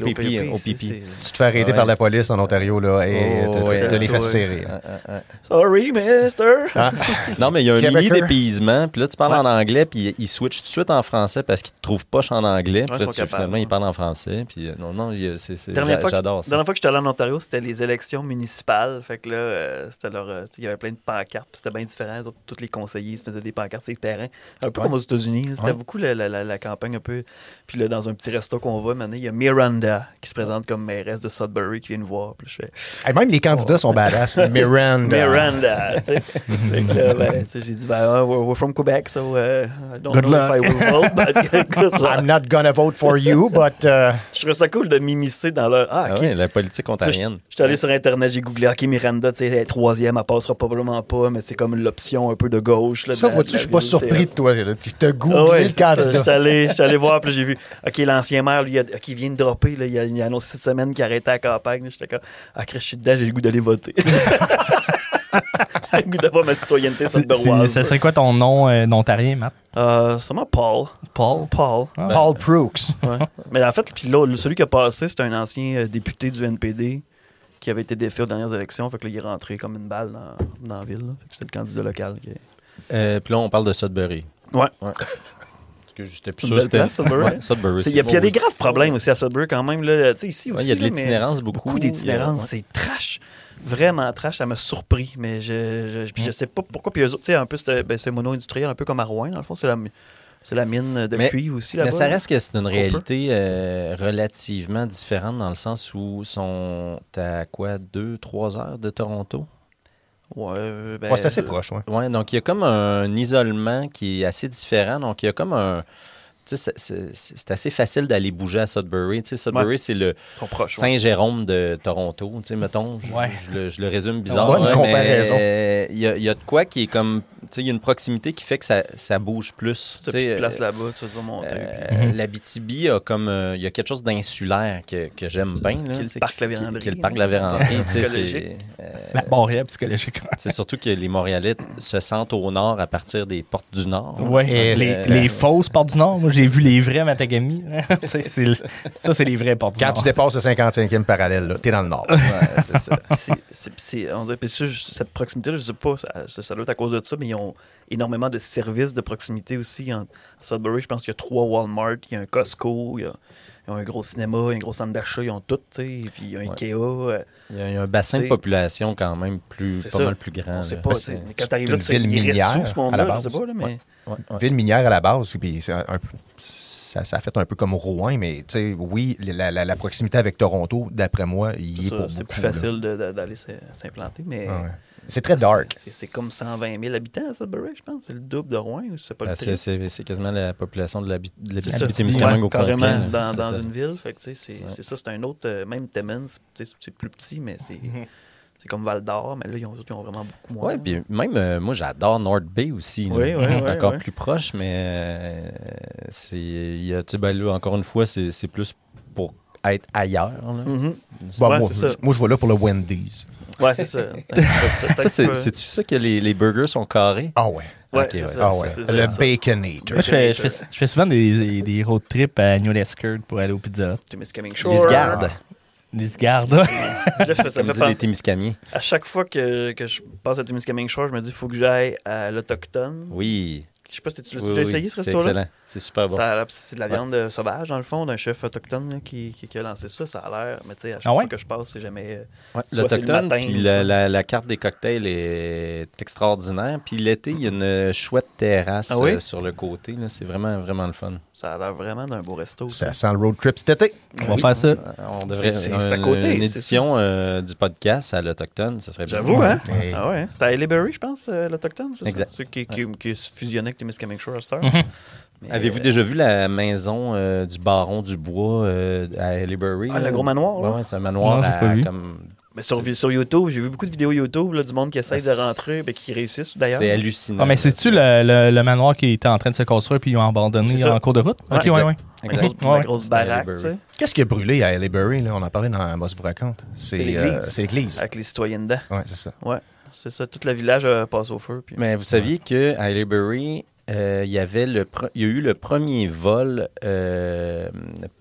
Tu te fais arrêter par la police en Ontario, là, et Oh, ouais. t'as les fesses Ouais. serrées. Euh, euh, euh. Sorry, mister. Ah, Non, mais il y a un mini dépaysement. Puis là, tu parles Ouais. en anglais, puis il switch tout de suite en français parce qu'il te trouve poche en anglais. Puis Ouais, là, tu- capables, finalement, ouais. il parle en français. Puis euh, non, non, j'adore La dernière fois que j'étais allé en Ontario, c'était les élections municipales. Fait que là, euh, c'était leur, euh, il y avait plein de pancartes. puis C'était bien différent. Autres, tous les conseillers se faisaient des pancartes sur les terrains. Un peu Ouais. comme aux États-Unis. C'était Ouais. beaucoup la, la- la- la campagne un peu. Puis là, dans un petit resto qu'on va, maintenant, il y a Miranda qui se présente comme mairesse de Sudbury qui vient nous voir. Puis je fais Et même les candidats sont badass. Miranda. Miranda. tu sais. ben, tu sais, j'ai dit, ben, uh, we're, we're from Quebec, so uh, I don't Good know luck. if I will vote, but good luck. I'm not gonna vote for you, but uh, Je trouve ça cool de m'immiscer dans leur. Ah, Ah ouais, la politique ontarienne. je- J'étais allé sur Internet, j'ai googlé, OK, Miranda, tu sais, elle est troisième, elle passera probablement pas, mais c'est comme l'option un peu de gauche. Là, ça, vois-tu, de je suis pas surpris de toi. là. Tu te Ah googlé ouais, le candidat. Allé, j'étais allé voir, puis j'ai vu, OK, l'ancien maire, lui, il vient de dropper, là, il, a, il a annoncé cette semaine qu'il arrêtait la campagne. J'étais comme, ah, je suis dedans, j'ai le goût d'aller voter. j'ai le goût d'avoir ma citoyenneté sudburoise. Ça serait quoi ton nom euh, d'ontarien, Matt? Euh, sûrement Paul. Paul? Paul. Ah. Paul Brooks. Ouais. Mais en fait, puis là, celui qui a passé, c'est un ancien euh, député du NPD qui avait été défait aux dernières élections. Fait que là, il est rentré comme une balle dans, dans la ville. c'est le candidat local. Qui. Euh, puis là, on parle de Sudbury. Ouais. Que j'étais plus sûr c'était. Sudbury. Ouais, Sudbury. C'est- Il y a, y des graves problèmes aussi à Sudbury quand même. Là. Tu sais, Ici aussi. Ouais, Il y a de l'itinérance beaucoup. Beaucoup d'itinérance. C'est trash. Vraiment trash. Ça m'a surpris. Mais je, je, sais pas pourquoi. Puis eux autres, tu sais, un peu, c'est ben, c'est mono-industriel, un peu comme à Rouen. Dans le fond, c'est la, c'est la mine de Mais- cuivre aussi. Mais ça reste que c'est une Trop réalité euh, relativement différente dans le sens où sont à quoi, deux, trois heures de Toronto? Ouais, euh, ben, c'est assez proche, ouais. Ouais, donc il y a comme un isolement qui est assez différent. Donc il y a comme un. C'est- c'est c'est assez facile d'aller bouger à Sudbury. Tu sais, Sudbury, Ouais. c'est le. Saint-Jérôme de Toronto. Tu sais, mettons, je, Ouais. je le, je le résume bizarre. Bonne ouais, comparaison. mais Il y, a, il y a de quoi qui est comme. Tu sais, il y a une proximité qui fait que ça, ça bouge plus. Tu sais, place là-bas, tu vas monter. euh, puis- Mhm. La BTB a comme euh, il y a quelque chose d'insulaire que, que j'aime bien. là, Qui est le parc La Vérandrie. qui est le parc La Vérandrie. c'est euh, La barrière psychologique. c'est surtout que les Montréalais se sentent au nord à partir des portes du nord. Ouais, Et les, euh, les fausses portes du Nord. Moi, j'ai vu les vrais Matagami. C'est- c'est le- ça, c'est les vraies portes Quand tu dépasses le 55e parallèle, là, t'es dans le nord. Ouais, c'est ça. C'est- c'est- c'est- on dirait, cette proximité-là, je sais pas, ça, ça, doit être à cause de ça, mais ils ont énormément de services de proximité aussi. En, à Sudbury, je pense qu'il y a trois Walmart, il y a un Costco, il y a, ils ont un gros cinéma, il y a un gros centre d'achat, ils ont tout, tu sais, et puis il y a un Ouais. Ikea. euh, Il y a, il y a un bassin de T'sais, population quand même plus, c'est pas ça. mal plus grand. on sait pas, tu mais quand c'est t'arrives là, une tu sais, ville il reste minière, à la monde-là, je sais base. pas, là, mais... Ouais, ouais. Ville minière à la base, puis c'est un, un peu- ça, ça a fait un peu comme Rouen, mais tu sais, oui, la, la- la proximité avec Toronto, d'après moi, il est ça, pour c'est plus facile d'aller s'implanter, mais... Ah ouais. C'est très dark. C'est- comme 120 000 habitants à Sudbury, je pense. C'est le double de Rouen, ou c'est pas le Ben, triple? c'est- quasiment la population de Ouais, au complet. carrément là. dans, dans une ville. C'est Ouais. ça, c'est un autre. euh, même Timmins, c'est plus petit, mais c'est. c'est comme Val d'Or. Mais là, ils ont, ils ont vraiment beaucoup moins. Ouais, puis même euh, moi j'adore North Bay aussi. Oui, oui, c'est oui, encore oui. plus proche, mais euh, c'est ben là encore une fois c'est c'est plus pour être ailleurs. là. Mhm. Bon, Ouais, moi, c'est ça. moi, je vois là pour le Wendy's. Ouais, c'est ça. Ça c'est c'est-tu ça que les, les burgers sont carrés? Ah ouais. Ouais, ça. Ah ouais. c'est ça, Le ça. Baconator. Moi, je fais, je, fais, je fais souvent des, des road trips à New Lescure pour aller au pizza. Témiscamingue Shore. Les gardes. Les gardes. Là, je fais- ça Comme me dit fait les penser. Témiscamiens. À chaque fois que, que je passe à Témiscamingue Shore, je me dis il faut que j'aille à l'Autochtone. Oui. Je sais pas si tu l'as Oui, déjà oui, essayé, ce C'est resto-là. C'est super bon. C'est de la viande euh, sauvage, dans le fond, d'un chef autochtone là, qui, qui, qui a lancé ça. Ça a l'air, mais tu sais, à chaque Ah ouais? fois que je passe, c'est jamais. euh, Ouais, L'Autochtone, puis la, ça. la- la carte des cocktails est extraordinaire. Puis l'été, il y a une chouette terrasse Ah oui? euh, sur le côté. C'est vraiment, vraiment le fun. Ça a l'air vraiment d'un beau resto. Ça sent le road trip cet été. On va faire ça. On devrait C'est- à côté, une édition euh, du podcast à l'Autochtone, ça serait bien. J'avoue, hein? Ah ouais, c'était à Haileybury, je pense, euh, l'Autochtone, c'est Exact. ça? Celui qui, qui, qui est fusionné avec Shore à cette heure. Mais, Avez-vous euh, déjà vu la maison euh, du baron du bois euh, à Haileybury? Ah, le gros manoir, là? Ouais, ouais, c'est un manoir Non, à, pas vu. comme... Mais sur, sur YouTube, j'ai vu beaucoup de vidéos YouTube là, du monde qui essaye de Ah, rentrer et qui réussissent d'ailleurs. C'est hallucinant. Ah, mais c'est-tu le, le, le manoir qui était en train de se construire puis ils ont abandonné en cours de route? Ouais, ok, ouais, exact. ouais. La Exact. grosse, la Ouais. grosse baraque, tu Haileybury. sais, Qu'est-ce qui a brûlé à Haileybury? Là? On en parlait dans Moss vous raconte. C'est C'est l'église. euh, c'est l'église. avec les citoyens dedans. Ouais, c'est ça. Ouais, c'est ça. Tout le village euh, passe au feu. Puis... Mais vous saviez que à Haileybury, euh, il y avait le il y a eu le premier vol euh,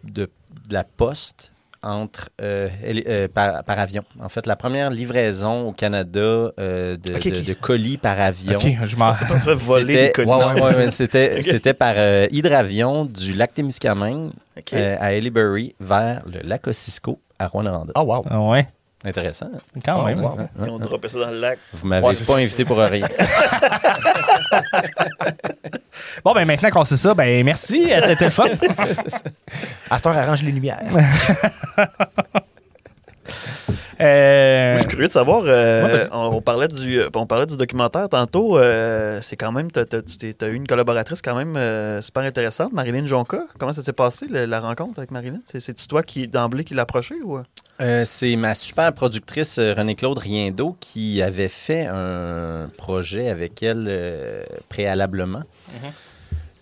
de, de la poste entre euh, euh, par, par avion. En fait, la première livraison au Canada euh, de, colis par avion. Ok, je m'en C'est pas voler C'était des colis. ouais, ouais, ouais, ouais, c'était Ok. c'était par euh, hydravion du lac Témiscamingue euh, à Haileybury vers le lac Ossisco à Rwanda. Ah, wow. Ah ouais, Intéressant. hein? quand Ah, même. wow. Ouais, Ils ont droppé ça dans le lac. Vous m'avez Ouais, pas ça. invité pour rien. Bon, ben maintenant qu'on sait ça, ben merci, c'était le fun. À cette heure, arrange les lumières. Euh, Moi, je suis curieux de savoir. euh, Ouais, on, on parlait du, on parlait du documentaire tantôt. euh, c'est quand même. Tu as, eu une collaboratrice quand même euh, super intéressante, Marilyn Jonca. Comment ça s'est passé, le- la rencontre avec Marilyn? C'est- C'est-tu toi qui, d'emblée, qui l'as approché ou? Euh, c'est ma super productrice René-Claude Riendo qui avait fait un projet avec elle euh, préalablement.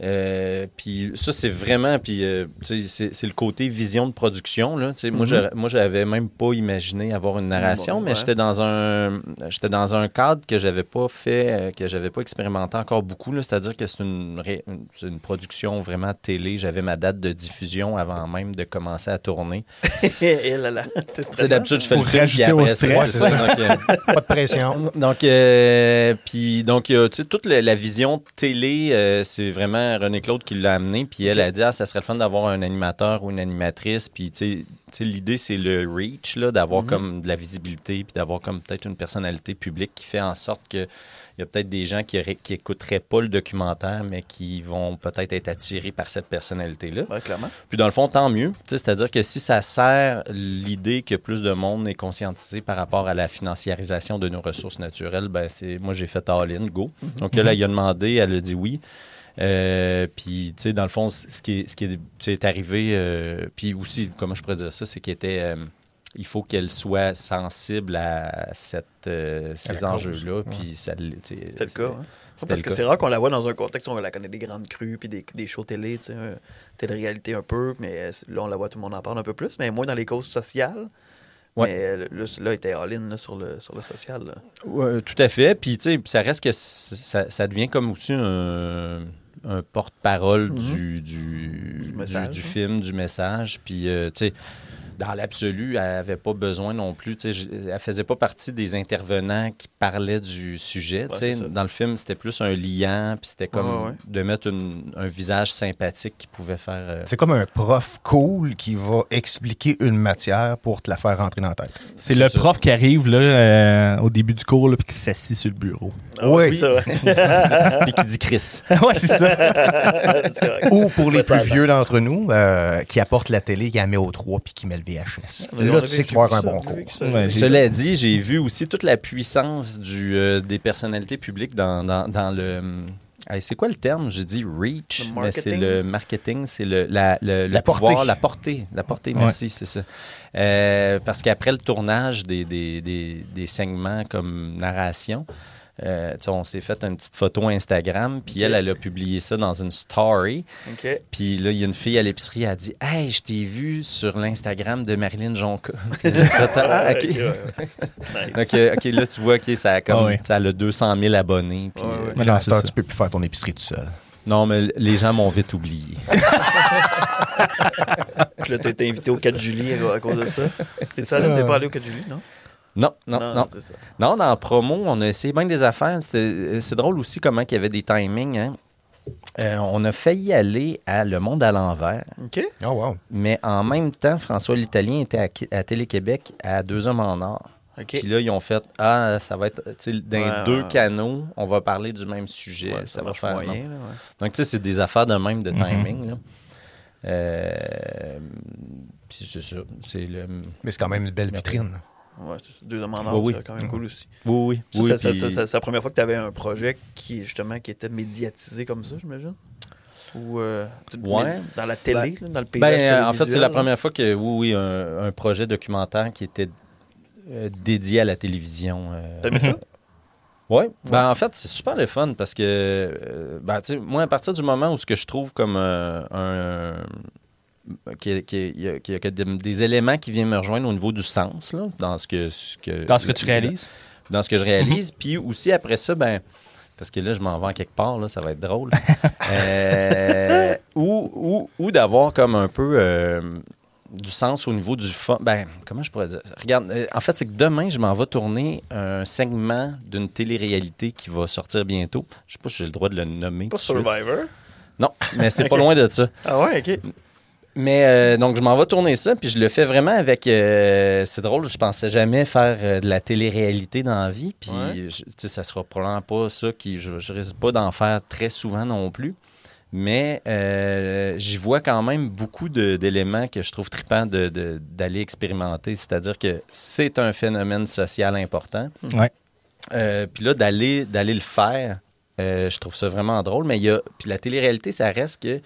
Euh, puis ça, c'est vraiment, puis euh, tu sais, c'est le côté vision de production. Là, Tu sais, Moi, Mhm. j'avais même pas imaginé avoir une narration, Bon, mais ouais. j'étais dans un j'étais dans un cadre que j'avais pas fait, euh, que j'avais pas expérimenté encore beaucoup. là. C'est-à-dire que c'est une, une- c'est une production vraiment télé. J'avais ma date de diffusion avant même de commencer à tourner. Eh là là, c'est Tu sais, stressant. d'habitude, je fais le film, puis après stress. c'est ça. Donc, euh, Pas de pression. donc, euh, puis donc, tu sais, toute la, la vision télé, euh, c'est vraiment René Claude qui l'a amené. Puis elle a dit, ah, ça serait le fun d'avoir un animateur ou une animatrice. Puis tu sais, l'idée, c'est le reach, là, d'avoir Mhm. comme de la visibilité, puis d'avoir comme peut-être une personnalité publique qui fait en sorte que il y a peut-être des gens qui, qui écouteraient pas le documentaire, mais qui vont peut-être être attirés par cette personnalité-là. Ouais, clairement. Puis dans le fond, tant mieux. C'est-à-dire que si ça sert l'idée que plus de monde est conscientisé par rapport à la financiarisation de nos ressources naturelles, ben c'est moi j'ai fait all-in, go. Donc là, il a demandé, elle a dit oui. Euh, puis, tu sais, dans le fond, ce qui est, ce qui est, est arrivé, euh, puis aussi, comment je pourrais dire ça, c'est qu'il était, euh, il faut qu'elle soit sensible à cette, euh, ces enjeux-là. ouais. Puis ça, C'était le cas. hein? Parce que c'est rare qu'on la voit dans un contexte où on la connaît des grandes crues puis des, des shows télé, tu sais, télé-réalité un peu, mais là, on la voit, tout le monde en parle un peu plus, mais moins dans les causes sociales. Ouais. Mais là, là, il était all-in là, sur, le, sur le social. là. Ouais, tout à fait. Puis, tu sais, ça reste que ça, ça devient comme aussi un, un porte-parole Mhm. du, du, Du du, hein. film, du message. Puis, euh, tu sais, dans l'absolu, elle n'avait pas besoin non plus. Tu sais, je- elle faisait pas partie des intervenants qui parlaient du sujet. Ouais, dans le film, c'était plus un liant, puis c'était comme Ouais, ouais. de mettre une- un visage sympathique qui pouvait faire. euh, C'est comme un prof cool qui va expliquer une matière pour te la faire rentrer dans la tête. C'est le ça. prof qui arrive là, euh, au début du cours puis qui s'assit sur le bureau. Ah, Oui. c'est ça, puis qui dit Chris. ouais, c'est ça. Ou pour les plus vieux d'entre nous, euh, qui apportent la télé, qui la met au 3 puis qui met le VHS. On a Là, tu sais que tu vas avoir un bon cours. Ouais, Cela dit, j'ai vu aussi toute la puissance du, euh, des personnalités publiques dans, dans, dans le. hey, c'est quoi le terme? J'ai dit reach, mais c'est marketing? le marketing, c'est le, la, le, le pouvoir, portée. la portée. La portée, Ouais. merci, c'est ça. Euh, parce qu'après le tournage des, des, des, des segments comme narration, euh, on s'est fait une petite photo Instagram, puis elle, elle a publié ça dans une story. Puis là, il y a une fille à l'épicerie, elle a dit Hey, je t'ai vu sur l'Instagram de Marilyn Jonca. Ah, ok. ouais, ouais. Nice. Ok, ok, là, tu vois, ok, ça a comme, Ah ouais. ça a 200 000 abonnés. Ouais, ouais. euh, Mais Là, tu peux plus faire ton épicerie tout seul. non, mais les gens m'ont vite oublié. Puis là, t'as été invité au 4 juillet à, cause de ça. C'est ça, là, ça. t'es pas allé au 4 juillet, non? Non, non, non. Non, ça. dans la promo, on a essayé bien des affaires. C'était- C'est drôle aussi comment il y avait des timings. Hein? Euh, on a failli aller à Le Monde à l'envers, OK. Oh, wow. mais en même temps, François l'Italien était à, à Télé-Québec à Deux Hommes en or. OK. Puis là, ils ont fait Ah, ça va être tu sais, dans Ouais, deux ouais. canaux, on va parler du même sujet. Ouais, ça, va faire. moyen, non. là, ouais. Donc, tu sais, c'est des affaires de même de Mhm. timing. là. Euh, puis c'est ça. C'est le. Mais c'est quand même une belle vitrine. Ouais, c'est ça. Deux hommes en or, Oui, oui. c'est quand même cool aussi. Oui, oui. Puis- c'est la première fois que tu avais un projet qui, justement, qui était médiatisé comme ça, j'imagine? Ou euh, Ouais. dans la télé, là, dans le paysage Ben, en fait, c'est la première fois que, oui, oui, un, un projet documentaire qui était euh, dédié à la télévision. euh. T'aimais ça? Oui. Ben, en fait, c'est super le fun parce que, euh, ben, tu sais, moi, à partir du moment où ce que je trouve comme un. Qu'il y a- y des, des éléments qui viennent me rejoindre au niveau du sens, là, dans ce que. ce que Dans ce que tu réalises. dans ce que je réalise. Puis aussi, après ça, ben, parce que là, je m'en vais en quelque part, là, ça va être drôle. Euh, ou ou, ou d'avoir comme un peu euh, du sens au niveau du fun. Ben, comment je pourrais dire? Regarde, euh, en fait, c'est que demain, je m'en vais tourner un segment d'une télé-réalité qui va sortir bientôt. Je sais pas si j'ai le droit de le nommer. Pas. Survivor? Non, mais c'est pas loin de ça. Ah ouais, OK. Mais euh, donc, je m'en vais tourner ça, puis je le fais vraiment avec. euh, c'est drôle, je pensais jamais faire euh, de la télé-réalité dans la vie, puis Ouais. je- tu sais, ça sera probablement pas ça qui. Je, je risque pas d'en faire très souvent non plus. Mais euh, j'y vois quand même beaucoup d'éléments que je trouve trippants de- de- d'aller expérimenter. C'est-à-dire que c'est un phénomène social important. Ouais. Euh, puis là, d'aller d'aller le faire, euh, je trouve ça vraiment drôle. Mais il y a. Puis la télé-réalité, ça reste que.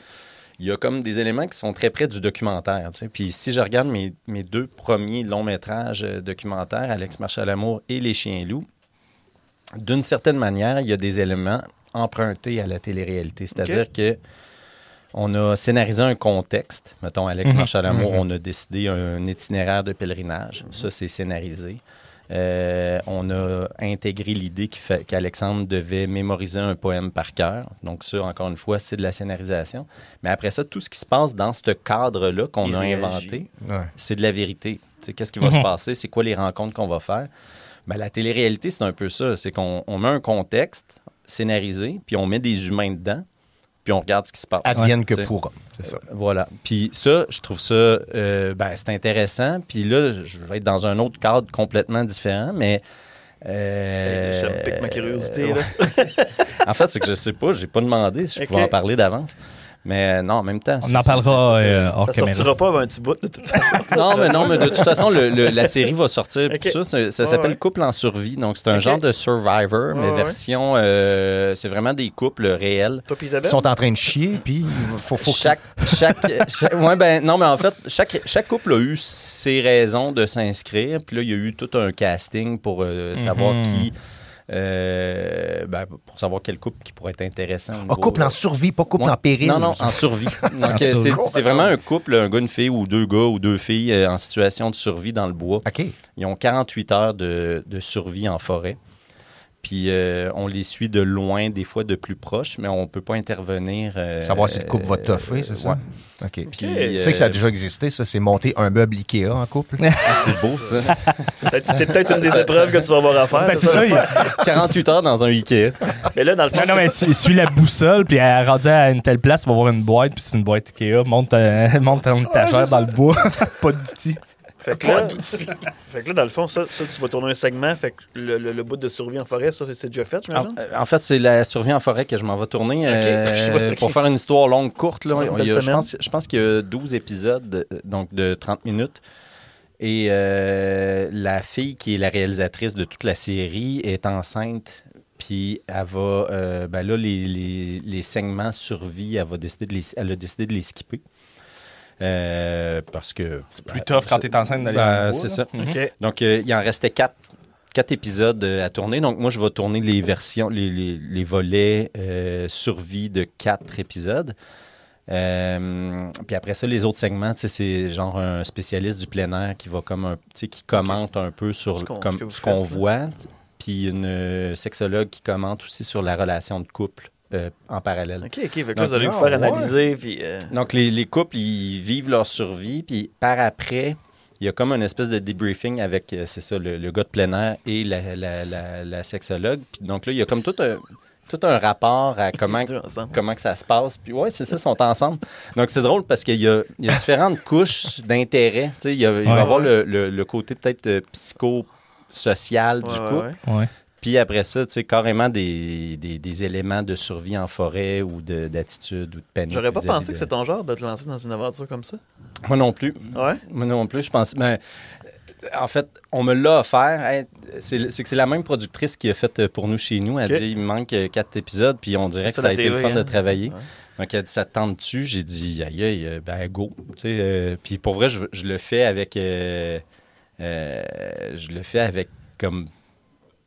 Il y a comme des éléments qui sont très près du documentaire. tu sais. Puis si je regarde mes, mes deux premiers longs métrages euh, documentaires, Alex marche à l'amour et Les chiens loups, d'une certaine manière, il y a des éléments empruntés à la télé-réalité. C'est-à-dire que on a scénarisé un contexte. Mettons, Alex Mhm. marche à l'amour, Mhm. on a décidé un itinéraire de pèlerinage. Ça, c'est scénarisé. Euh, on a intégré l'idée qu'Alexandre devait mémoriser un poème par cœur. Donc ça, encore une fois, c'est de la scénarisation. Mais après ça, tout ce qui se passe dans ce cadre-là qu'on a réagit. inventé, Ouais. c'est de la vérité. Qu'est-ce qui va se passer? C'est quoi les rencontres qu'on va faire? Ben, la télé-réalité, c'est un peu ça. C'est qu'on on met un contexte scénarisé, puis on met des humains dedans, puis on regarde ce qui se passe. Advienne que pourra. C'est ça. Voilà. Puis ça, je trouve ça, euh, ben, c'est intéressant. Puis là, je vais être dans un autre cadre complètement différent, mais... euh, Ça me pique ma curiosité, euh, là. en fait, c'est que je sais pas, j'ai pas demandé si je pouvais en parler d'avance. Mais euh, non, en même temps... On c'est- en parlera euh, hors Ça caméra. sortira pas avant un petit bout, de toute façon. Non, mais non, mais de toute façon, le- le- la série va sortir. Ok. Tout ça, ça, s'appelle ouais. Couple en survie. Donc, c'est un genre de Survivor, mais ouais. version. euh, c'est vraiment des couples réels. Toi Ils sont en train de chier, puis il faut, faut chaque, chaque, chaque- ouais, ben, non, mais en fait, chaque, chaque couple a eu ses raisons de s'inscrire. Puis là, il y a eu tout un casting pour euh, savoir Mhm. qui. Euh, ben, pour savoir quel couple qui pourrait être intéressant. niveau- couple en survie, pas couple Ouais. en péril. Non, non, en survie. Donc, En euh, c'est- survie. c'est vraiment un couple, un gars, une fille ou deux gars ou deux filles euh, en situation de survie dans le bois. OK. Ils ont 48 heures de, de survie en forêt. Puis euh, on les suit de loin, des fois de plus proche, mais on peut pas intervenir. euh, Savoir si le couple va toffer, c'est ça? ouais. OK. Puis, Tu sais que ça a euh, déjà existé, ça, c'est monter un meuble Ikea en couple? ah, c'est beau ça. C'est peut-être une des Ça- épreuves que tu vas avoir à faire. Ben, c'est ça? ça, il- 48 heures dans un Ikea. Mais là, dans le fond, Non, non, mais tu suis la boussole, puis elle rendu à une telle place, tu vas voir une boîte, puis c'est une boîte Ikea. Monte, euh, monte ton étagère dans le bois. pas d'outils. Fait que, là, fait que là, dans le fond, ça, ça, tu vas tourner un segment. Fait que le, le- le bout de survie en forêt, ça, c'est déjà fait, En, j'imagine? euh, en fait, c'est la survie en forêt que je m'en vais tourner. euh. Pour faire une histoire longue, courte, là, a- je, pense, je pense qu'il y a 12 épisodes, euh, donc de 30 minutes. Et euh, la fille qui est la réalisatrice de toute la série est enceinte. Puis elle va, euh, ben là, les, les, les segments survie, elle, va décider de les, elle a décidé de les skipper. Euh, parce que. C'est plus tough quand t'es enceinte d'aller bois, c'est ça. Mhm. Donc, euh, il en restait quatre, quatre épisodes euh, à tourner. Donc, moi, je vais tourner les versions, les, les- les volets euh, survie de quatre épisodes. Euh, puis après ça, les autres segments, tu c'est genre un spécialiste du plein air qui va comme un, tu sais, qui commente un peu sur Ce qu'on- voit. Puis une sexologue qui commente aussi sur la relation de couple euh, en parallèle. OK, OK. Là, Donc, vous allez vous faire ouais. analyser. Puis, euh, Donc, les, les couples, ils vivent leur survie, puis par après, il y a comme une espèce de debriefing avec, euh, c'est ça, le, le gars de plein air et la, la, la, la sexologue. Puis donc là, il y a comme tout un... tout un rapport à comment, comment que ça se passe. Puis ouais, c'est ça, ils sont ensemble. Donc c'est drôle parce qu'il y a, il y a différentes couches d'intérêt. Tu sais, Il, y a- il va y Ouais. avoir le, le- le côté peut-être psycho-social du Ouais, ouais, couple. Puis après ça, tu sais, carrément des, des, des éléments de survie en forêt ou de- d'attitude ou de panique. J'aurais pas pensé de- que c'est ton genre de te lancer dans une aventure comme ça. Moi non plus. Ouais. Moi non plus, je pense. Mais, euh, en fait, on me l'a offert. Hey, c'est que c'est la même productrice qui a fait euh, pour nous chez nous. Elle Ok. dit il me manque euh, quatre épisodes, puis on dirait que ça, a été le fun de hein. travailler. Donc, elle dit ça te tente dessus. J'ai dit aïe, aïe, euh, ben go. Tu sais, euh, puis pour vrai, je, je le fais avec. euh, euh, je le fais avec comme.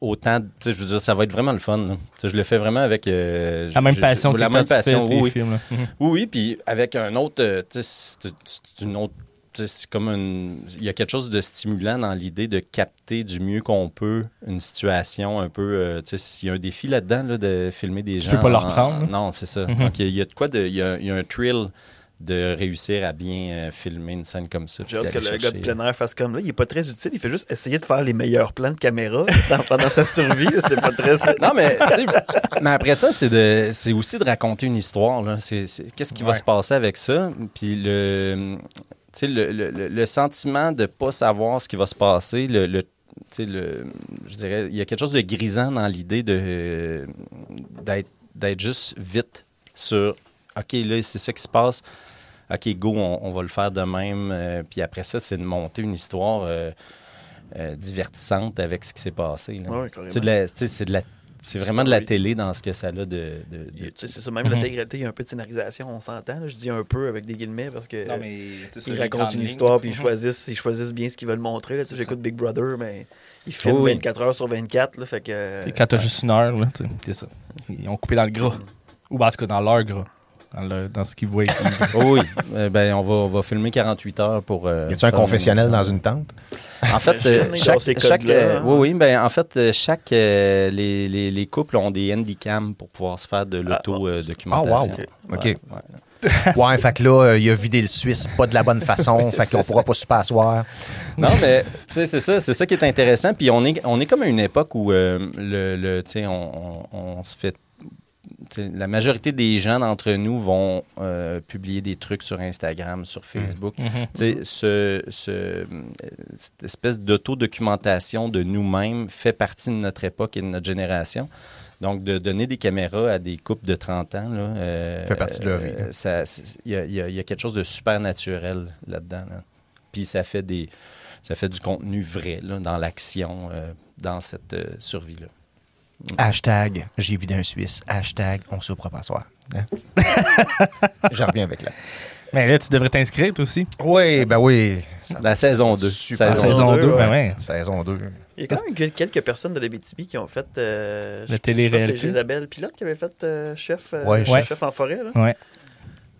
Autant, tu sais, je veux dire, ça va être vraiment le fun. Tu Je le fais vraiment avec. euh, La même passion je- que La même tu passion, oui, films. Mhm. Oui, oui, puis avec un autre, euh, tu sais, c'est une autre, tu sais, c'est comme une, il y a quelque chose de stimulant dans l'idée de capter du mieux qu'on peut une situation un peu, euh, tu sais, s'il y a un défi là-dedans, là, de filmer des Tu gens. peux pas leur en- prendre. Non, c'est ça. Mhm. Donc, il y a de quoi de, il y a, il y a un thrill de réussir à bien euh, filmer une scène comme ça. J'ai hâte que le gars de plein air fasse comme là. Il est pas très utile. Il fait juste essayer de faire les meilleurs plans de caméra dans- pendant sa survie. C'est pas très. Non, mais, mais après ça, c'est de, c'est aussi de raconter une histoire. qu'est-ce qui va se passer avec ça? Puis le, tu sais, le, le- le- sentiment de pas savoir ce qui va se passer, le, le- tu sais, le, je dirais, il y a quelque chose de grisant dans l'idée de, euh, d'être, d'être juste vite sur, OK, là, c'est ça qui se passe. OK, go, on, on va le faire de même. Euh, puis après ça, c'est de monter une histoire euh, euh, divertissante avec ce qui s'est passé. là. Ouais, c'est de la c'est vraiment de la télé dans ce que ça a de. C'est ça, même Mhm. l'intégralité, il y a un peu de scénarisation, on s'entend. Je dis un peu avec des guillemets parce que. mais Ils racontent une histoire, puis ils choisissent, ils choisissent bien ce qu'ils veulent montrer. J'écoute Big Brother, mais ils filment Oui. 24 heures sur 24. Là, fait que, Quand t'as juste une heure, là, tu sais, c'est ça. Ils ont coupé dans le gras. Ou ben, en tout cas, dans leur gras. Dans, le- dans ce qu'ils voient. qu'ils- Oh oui, Euh, ben, on, va, on va filmer 48 heures pour. euh, Y un confessionnel dans une tente? En fait, euh, chaque, chaque, euh, hein. oui, oui, ben, en fait, euh, chaque, euh, les, les, les couples ont des handicams pour pouvoir se faire de Ah, l'auto-documentation. Ah, wow. OK. Ouais, fait que là, euh, il a vidé le Suisse pas de la bonne façon, fait qu'on pourra pas se passoir. Non, mais tu sais, c'est ça, c'est ça qui est intéressant. Puis on est, on est comme à une époque où euh, le, le- tu sais, on, on- on se fait. La majorité des gens d'entre nous vont euh, publier des trucs sur Instagram, sur Facebook. Ce, ce- euh, cette espèce d'autodocumentation de nous-mêmes fait partie de notre époque et de notre génération. Donc, de donner des caméras à des couples de 30 ans, là, euh, Fait partie de leur vie, Il y, a- y y quelque chose de super naturel là-dedans. là. Puis ça fait, des, ça fait du contenu vrai là, dans l'action, euh, dans cette survie-là. Hashtag j'ai vidé un Suisse. Hashtag on s'ouvre pas soir. Hein? Je reviens avec là. Mais là, tu devrais t'inscrire toi aussi. Oui, ben oui. La saison 2. Super. Saison Saison Saison deux, 2, ben ouais. Saison 2. Il y a quand même quel- quelques personnes de la BTB qui ont fait. Euh, Le que C'est Isabelle Pilote qui avait fait euh, chef, euh, Ouais, chef, chef. en forêt. Là. Ouais.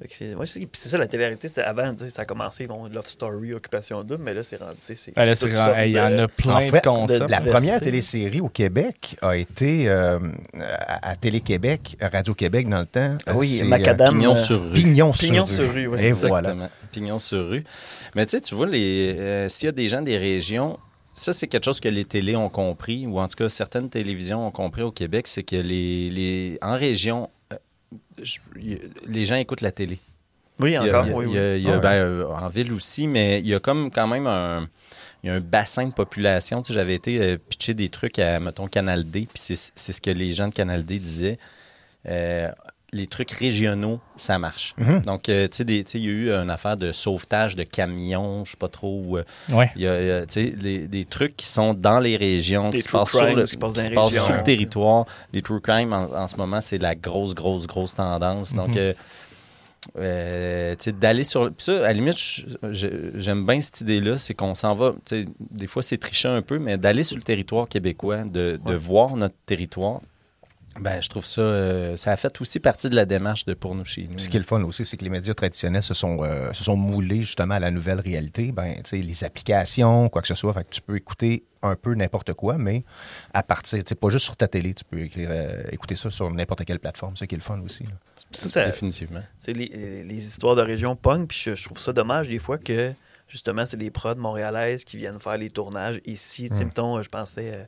C'est ouais, ça, la télé-réalité, c'est avant, ça a commencé, bon, Love Story, Occupation Double, mais là, c'est rendu, Ben Hey, Il y en de- a plein En de fait, concepts. La première télésérie au Québec a été euh, à, à Télé-Québec, Radio-Québec dans le temps. Ah oui, C'est, Macadam. Pignon euh, sur rue. Pignon, Pignon sur rue. c'est voilà. Exactement. Pignon sur rue. Mais tu sais, tu vois, euh, s'il y a des gens des régions, ça, c'est quelque chose que les télés ont compris, ou en tout cas, certaines télévisions ont compris au Québec, c'est que les, les, en région, je- les gens écoutent la télé. Oui, encore, Ah ben, euh, en ville aussi, mais il y a comme quand même un, il y a un bassin de population. Tu sais, j'avais été euh, pitcher des trucs à, mettons, Canal D, puis c'est c'est ce que les gens de Canal D disaient. Euh, les trucs régionaux, ça marche. Mhm. Donc, euh, tu sais, il y a eu une affaire de sauvetage de camions, je sais pas trop. où, euh, Ouais. il y a, euh, tu sais, les- des trucs qui sont dans les régions, Les qui se passent, sur crimes le, qui qui sur le territoire. Les true crime, en, en ce moment, c'est la grosse, grosse, grosse tendance. Donc, Mhm. euh, euh, tu sais, d'aller sur. Puis ça, à la limite, j'aime bien cette idée-là, c'est qu'on s'en va. tu sais, Des fois, c'est tricher un peu, mais d'aller sur le territoire québécois, de, de Ouais. voir notre territoire, ben, je trouve ça. euh, ça a fait aussi partie de la démarche de pour nous chez nous. Ce qui est le fun aussi, c'est que les médias traditionnels se sont, euh, se sont moulés justement à la nouvelle réalité. Ben, tu sais, les applications, quoi que ce soit, fait que tu peux écouter un peu n'importe quoi, mais à partir, tu sais, pas juste sur ta télé, tu peux écrire, euh, écouter ça sur n'importe quelle plateforme. C'est ça qui est le fun aussi. là. Ça, ça- Définitivement. c'est les, les histoires de région punk, puis je, je trouve ça dommage des fois que justement c'est des prods montréalaises qui viennent faire les tournages ici. Tu mettons, je pensais, euh,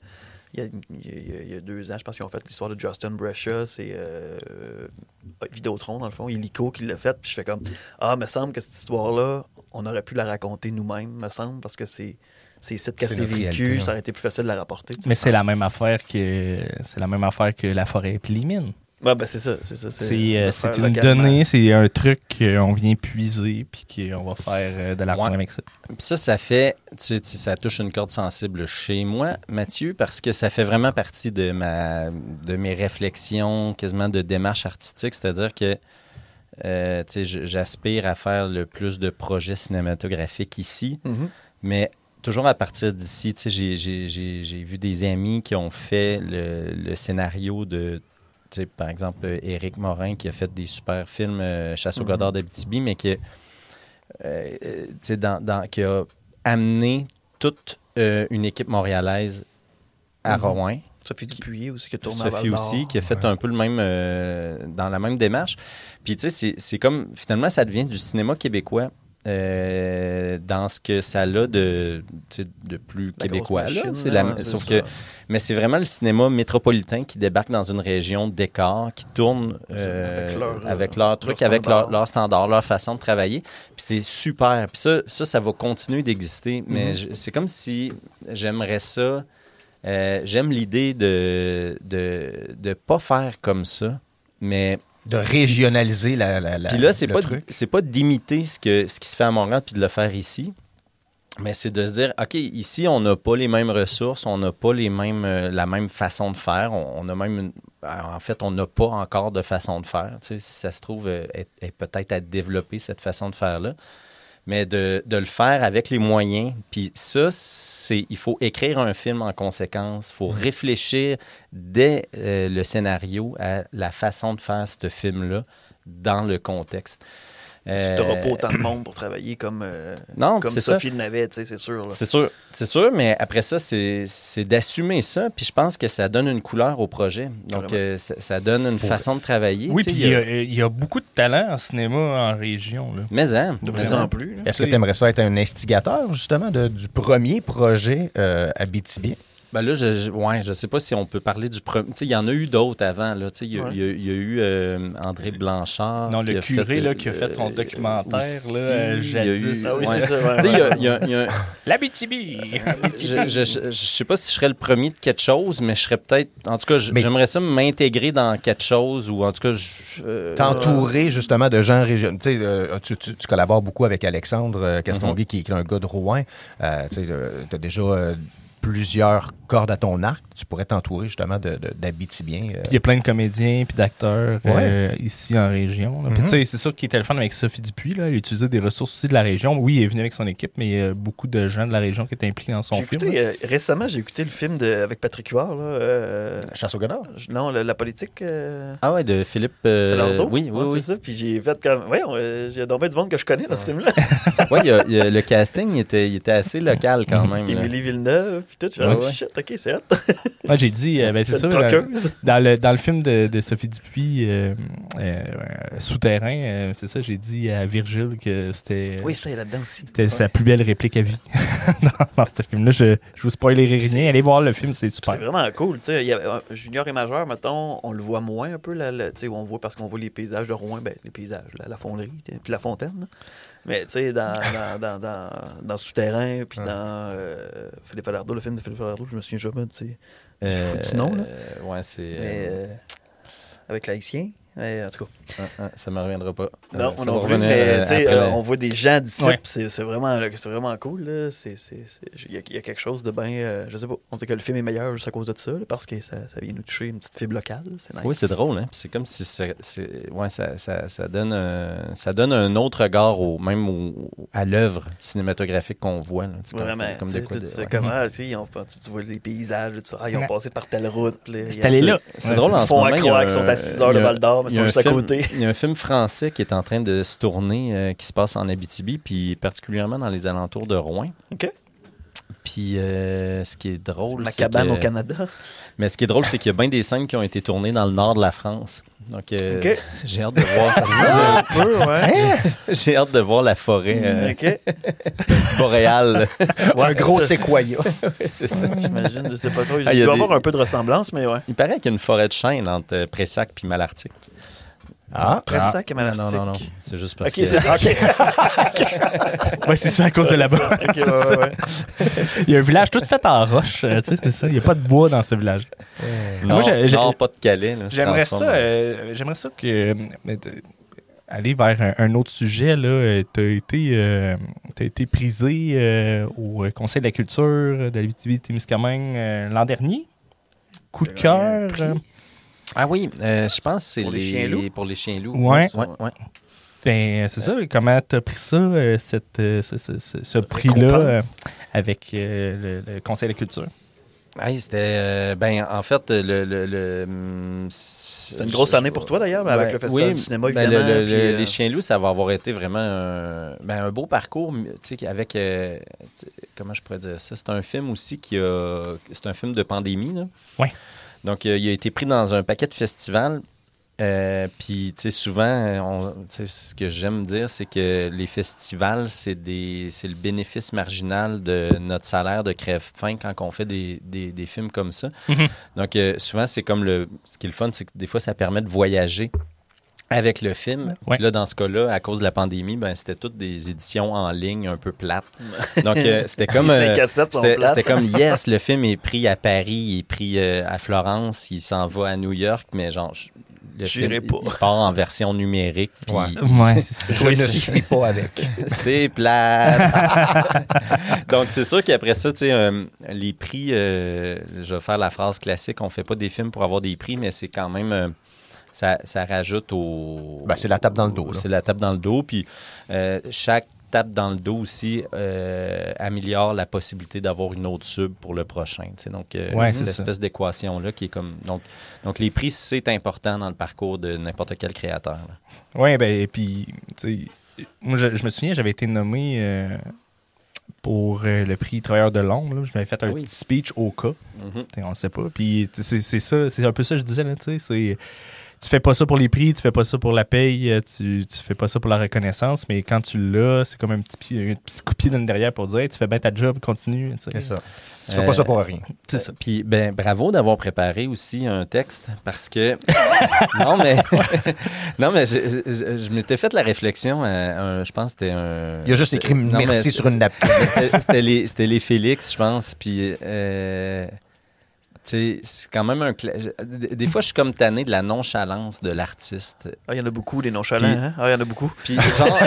il y, a, il y deux ans, je pense qu'ils ont fait l'histoire de Justin Brescia. C'est euh, euh, Vidéotron, dans le fond, Illico qui l'a fait. Puis je fais comme Ah, me semble que cette histoire-là, on aurait pu la raconter nous-mêmes, me semble, parce que c'est. C'est C'est cassés notre réalité, vécu, ça aurait été plus facile de la rapporter. Mais c'est la même affaire que c'est la même affaire que la forêt et les mines. Ouais, ben c'est ça. C'est ça. C'est euh, c'est faire une localement. donnée, c'est un truc qu'on vient puiser puis qu'on va faire euh, de la Ouais. avec ça. Puis ça, ça fait, tu sais, ça touche une corde sensible chez moi, Mathieu, parce que ça fait vraiment partie de ma, de mes réflexions, quasiment de démarche artistique. C'est-à-dire que, euh, tu sais, je- j'aspire à faire le plus de projets cinématographiques ici, Mhm. mais toujours à partir d'ici. Tu sais, j'ai- j'ai- j'ai j'ai vu des amis qui ont fait le, le scénario de, sais, par exemple, euh, Éric Morin qui a fait des super films, euh, Chasse au Mhm. Godard d'Abitibi, mais que, euh, euh, tu sais, dans, dans- qui a amené toute euh, une équipe montréalaise à Mhm. Rouen. Sophie Dupuis aussi qui tourne à Sophie aussi, qui a fait Ouais. un peu le même, euh, dans la même démarche. Puis, tu sais, c'est- c'est comme, finalement, ça devient du cinéma québécois euh, dans ce que ça a de, de plus La québécois. là. machine, la- ouais, sauf que, mais c'est vraiment le cinéma métropolitain qui débarque dans une région décor, qui tourne euh, Avec leur, euh, avec leur truc, leur avec leur, standard. leur standard, leur façon de travailler. Puis c'est super. Puis ça, ça, ça va continuer d'exister. Mais Mhm. c'est comme si j'aimerais ça. euh, J'aime l'idée de de de pas faire comme ça, mais De régionaliser la, la, la- puis là c'est pas c'est pas d'imiter ce que ce qui se fait à Montréal puis de le faire ici, mais c'est de se dire ok ici on n'a pas les mêmes ressources, on n'a pas les mêmes euh, la même façon de faire, on, on a même une- en fait on n'a pas encore de façon de faire. Tu sais, si ça se trouve euh, est, est peut-être à développer cette façon de faire là. Mais de, de le faire avec les moyens. Puis ça, c'est il faut écrire un film en conséquence. Il faut réfléchir dès euh, le scénario à la façon de faire ce film-là dans le contexte. Tu Euh, n'auras pas autant de monde pour travailler comme, euh, non, comme. Sophie le tu sais, c'est sûr. C'est sûr, c'est sûr, mais après ça, c'est c'est d'assumer ça. Puis je pense que ça donne une couleur au projet. Donc, euh, ça, ça donne une façon de travailler. Oui, tu puis il y, a, il y a beaucoup de talent en cinéma en région. Là. Mais hein, De plus hein. en plus. là. Est-ce que tu aimerais ça être un instigateur, justement, de- du premier projet euh, Abitibi? Ben là, je, je, ouais, je sais pas si on peut parler du premier. Tu sais, il y en a eu d'autres avant. Là. Tu sais, Il y, a- Ouais. il y a- il y a eu euh, André Blanchard. Non, le qui a curé fait, là, euh, qui a fait son euh, documentaire aussi, là, euh, il y a eu- jadis. Ah oui, ouais. c'est ça. ouais, Tu sais, il y a- ouais. il y a- il y a- La BTB! je, je, je, je sais pas si je serais le premier de quelque chose, mais je serais peut-être. En tout cas, j'aimerais ça m'intégrer dans quelque chose ou en tout cas. je- euh, T'entourer justement de gens régionaux. Tu, sais, euh, tu, tu- tu collabores beaucoup avec Alexandre Castonguay, Mhm. qui, qui est un gars de Rouen. Euh, tu as déjà euh, plusieurs cordes à ton arc. Tu pourrais t'entourer justement de- de- d'Abitibiens. euh. Puis il y a plein de comédiens puis d'acteurs euh, ici en région. là. Puis Mhm. tu sais, c'est sûr qu'il était le fun avec Sophie Dupuis. Là. Elle utilisait des ressources aussi de la région. Oui, il est venu avec son équipe, mais il y a beaucoup de gens de la région qui étaient impliqués dans son film. écouté, euh, récemment, j'ai écouté le film de, avec Patrick Huard. Euh, Chasse au Godard? je- non, le- la politique. Euh, Ah ouais, de Philippe. euh, Falardeau? oui, oui, Ouais, oui. C'est ça. Puis j'ai fait comme. Euh, j'ai donc bien du monde que je connais dans ce film-là. A- le casting il était, il était assez local quand même. Émilie Villeneuve, puis tout. Je fais, Ouais, oh, ouais. shit, ok, c'est hot. Ouais, j'ai dit, euh, ben, c'est ça. Dans, le, dans le film de, de Sophie Dupuis, euh, euh, euh, Souterrain, euh, c'est ça, j'ai dit à Virgile que c'était Oui, ça, là-dedans aussi. c'était sa plus belle réplique à vie dans, dans ce film-là. Je, je vous spoilerai C'est- rien. Allez voir le film, c'est C'est super. vraiment cool. tu sais, il y a- junior et majeur, mettons, on le voit moins un peu. Là, là, tu sais, on voit parce qu'on voit les paysages de Rouen, ben, les paysages, la, la fonderie, puis la fontaine. Mais tu sais, dans, dans, dans, dans, Souterrain, puis dans euh, Philippe Falardeau, le film de Philippe Falardeau, je me souviens jamais, tu sais. Euh, du nom, là. ouais, c'est. Mais euh, euh, avec l'haïtien. Mais, en tout cas, ah, ah, ça me reviendra pas. non, Euh, on en revenir, mais euh, tu euh, on voit des gens d'ici, Ouais. c'est vraiment, vraiment cool. Il y, a- il y a quelque chose de bien. euh, je sais pas. On dit que le film est meilleur juste à cause de ça, là, parce que ça, ça vient nous toucher une petite fibre locale. nice. Oui, c'est drôle, hein. C'est comme si ouais, ça, ça, ça donne un, ça donne un autre regard au, même au- à l'œuvre cinématographique qu'on voit. là. C'est comme- Vraiment. c'est comme tu de quoi tu ouais. comment, tu sais, ils ont- tu, tu vois les paysages, tout ça. Ah, ils ont Ouais. passé par telle route. là, J'étais allé. C'est Ouais, drôle en Ils ce font moment. à il y a croire un- qu'ils sont à 6 heures de Val d'Or, mais il y a un juste à film- côté. Il y a un film français qui est en train de se tourner, euh, qui se passe en Abitibi, puis particulièrement dans les alentours de Rouen. OK. Puis euh, ce qui est drôle, Ma c'est cabane que- au Canada. Mais ce qui est drôle, c'est qu'il y a bien des scènes qui ont été tournées dans le nord de la France. Donc euh, j'ai hâte de voir. Un peu, ouais. j'ai hâte de voir la forêt euh, boréale. un gros séquoia. Ouais, c'est ça. J'imagine, je sais pas trop. Il Ah, il y doit a y avoir des- un peu de ressemblance, mais ouais. Il paraît qu'il y a une forêt de chênes entre Pressac puis Malartic. Ah, Pressac et Non, Malartic. non, non, non. C'est juste parce OK, que... c'est ça. Ouais, c'est ça à cause de là-bas. OK, ouais, ouais, ouais. Il y a un village tout fait en roche, euh, tu sais, c'est ça. Il n'y a pas de bois dans ce village. Non, Moi, j'ai- j'ai- non, pas de Calais. là, J'aimerais ça, euh, j'aimerais ça que euh, mais de- aller vers un, un autre sujet là. Tu as été, euh, t'as été prisé euh, au Conseil de la culture de la Témiscamingue euh, l'an dernier. Coup de cœur. Ah oui, euh, je pense que c'est Pour les les, chiens loups? pour les chiens loups. Ouais. ouais. ben, c'est ça. Comment t'as pris ça, euh, cette, euh, ce, ce- ce- ce prix-là, euh, avec euh, le, le Conseil de la culture? Hey, c'était euh, ben en fait le, le, le, hum, C'est une grosse année pour toi, d'ailleurs, avec Ouais, le Festival oui, du cinéma, ben, évidemment. puis, le- euh, Les chiens loups, ça va avoir été vraiment un, ben, un beau parcours, tu sais, avec euh, comment je pourrais dire ça? C'est un film aussi qui a, c'est un film de pandémie là. Ouais. Donc euh, il a été pris dans un paquet de festivals. Euh, puis, tu sais, souvent, euh, on- ce que j'aime dire, c'est que les festivals, c'est des, c'est le bénéfice marginal de notre salaire de crève-faim quand on fait des, des, des films comme ça. Mhm. Donc, euh, souvent, c'est comme le. Ce qui est le fun, c'est que des fois, ça permet de voyager avec le film. Ouais. Puis là, dans ce cas-là, à cause de la pandémie, ben, c'était toutes des éditions en ligne un peu plates. Donc, euh, c'était comme. Euh, c'était comme, yes, le film est pris à Paris, il est pris euh, à Florence, il s'en va à New York, mais genre, je- le film, pas. il part en version numérique. puis Ouais. Ouais. Je ne suis pas avec. c'est plat. Donc, c'est sûr qu'après ça, tu sais, euh, les prix, euh, je vais faire la phrase classique, on fait pas des films pour avoir des prix, mais c'est quand même... ça, ça rajoute au... Ben, c'est la tape dans le dos. C'est la tape dans le dos. Puis euh, chaque tape dans le dos aussi euh, améliore la possibilité d'avoir une autre sub pour le prochain. tu sais. Donc, euh, Ouais, c'est l'espèce d'équation-là qui est comme... Donc, donc, les prix, c'est important dans le parcours de n'importe quel créateur. Oui, ben, et puis, moi, je, je me souviens, j'avais été nommé euh, pour le prix Travailleur de l'ombre. Je m'avais fait un oui. petit speech au cas. Mhm. T'sais, On le sait pas. Puis, c'est c'est ça, c'est un peu ça que je disais, là, tu sais. c'est- Tu fais pas ça pour les prix, tu fais pas ça pour la paye, euh, tu, tu fais pas ça pour la reconnaissance, mais quand tu l'as, c'est comme un petit, un petit coup de pied dans le derrière pour dire Hey, tu fais bien ta job, continue. tu sais. C'est ça. Tu fais pas ça pour rien. C'est ça. Puis, ben, bravo d'avoir préparé aussi un texte parce que. non, mais. non, mais je, je- je m'étais fait la réflexion. à un- je pense que c'était un. Il a juste écrit Non, merci sur une mais C'était c'était les, c'était les Félix, je pense. Puis. euh, c'est quand même un. Des fois, je suis comme tanné de la nonchalance de l'artiste. Ah, il y en a beaucoup, des nonchalants. Hein? Ah, il y en a beaucoup. Puis, genre,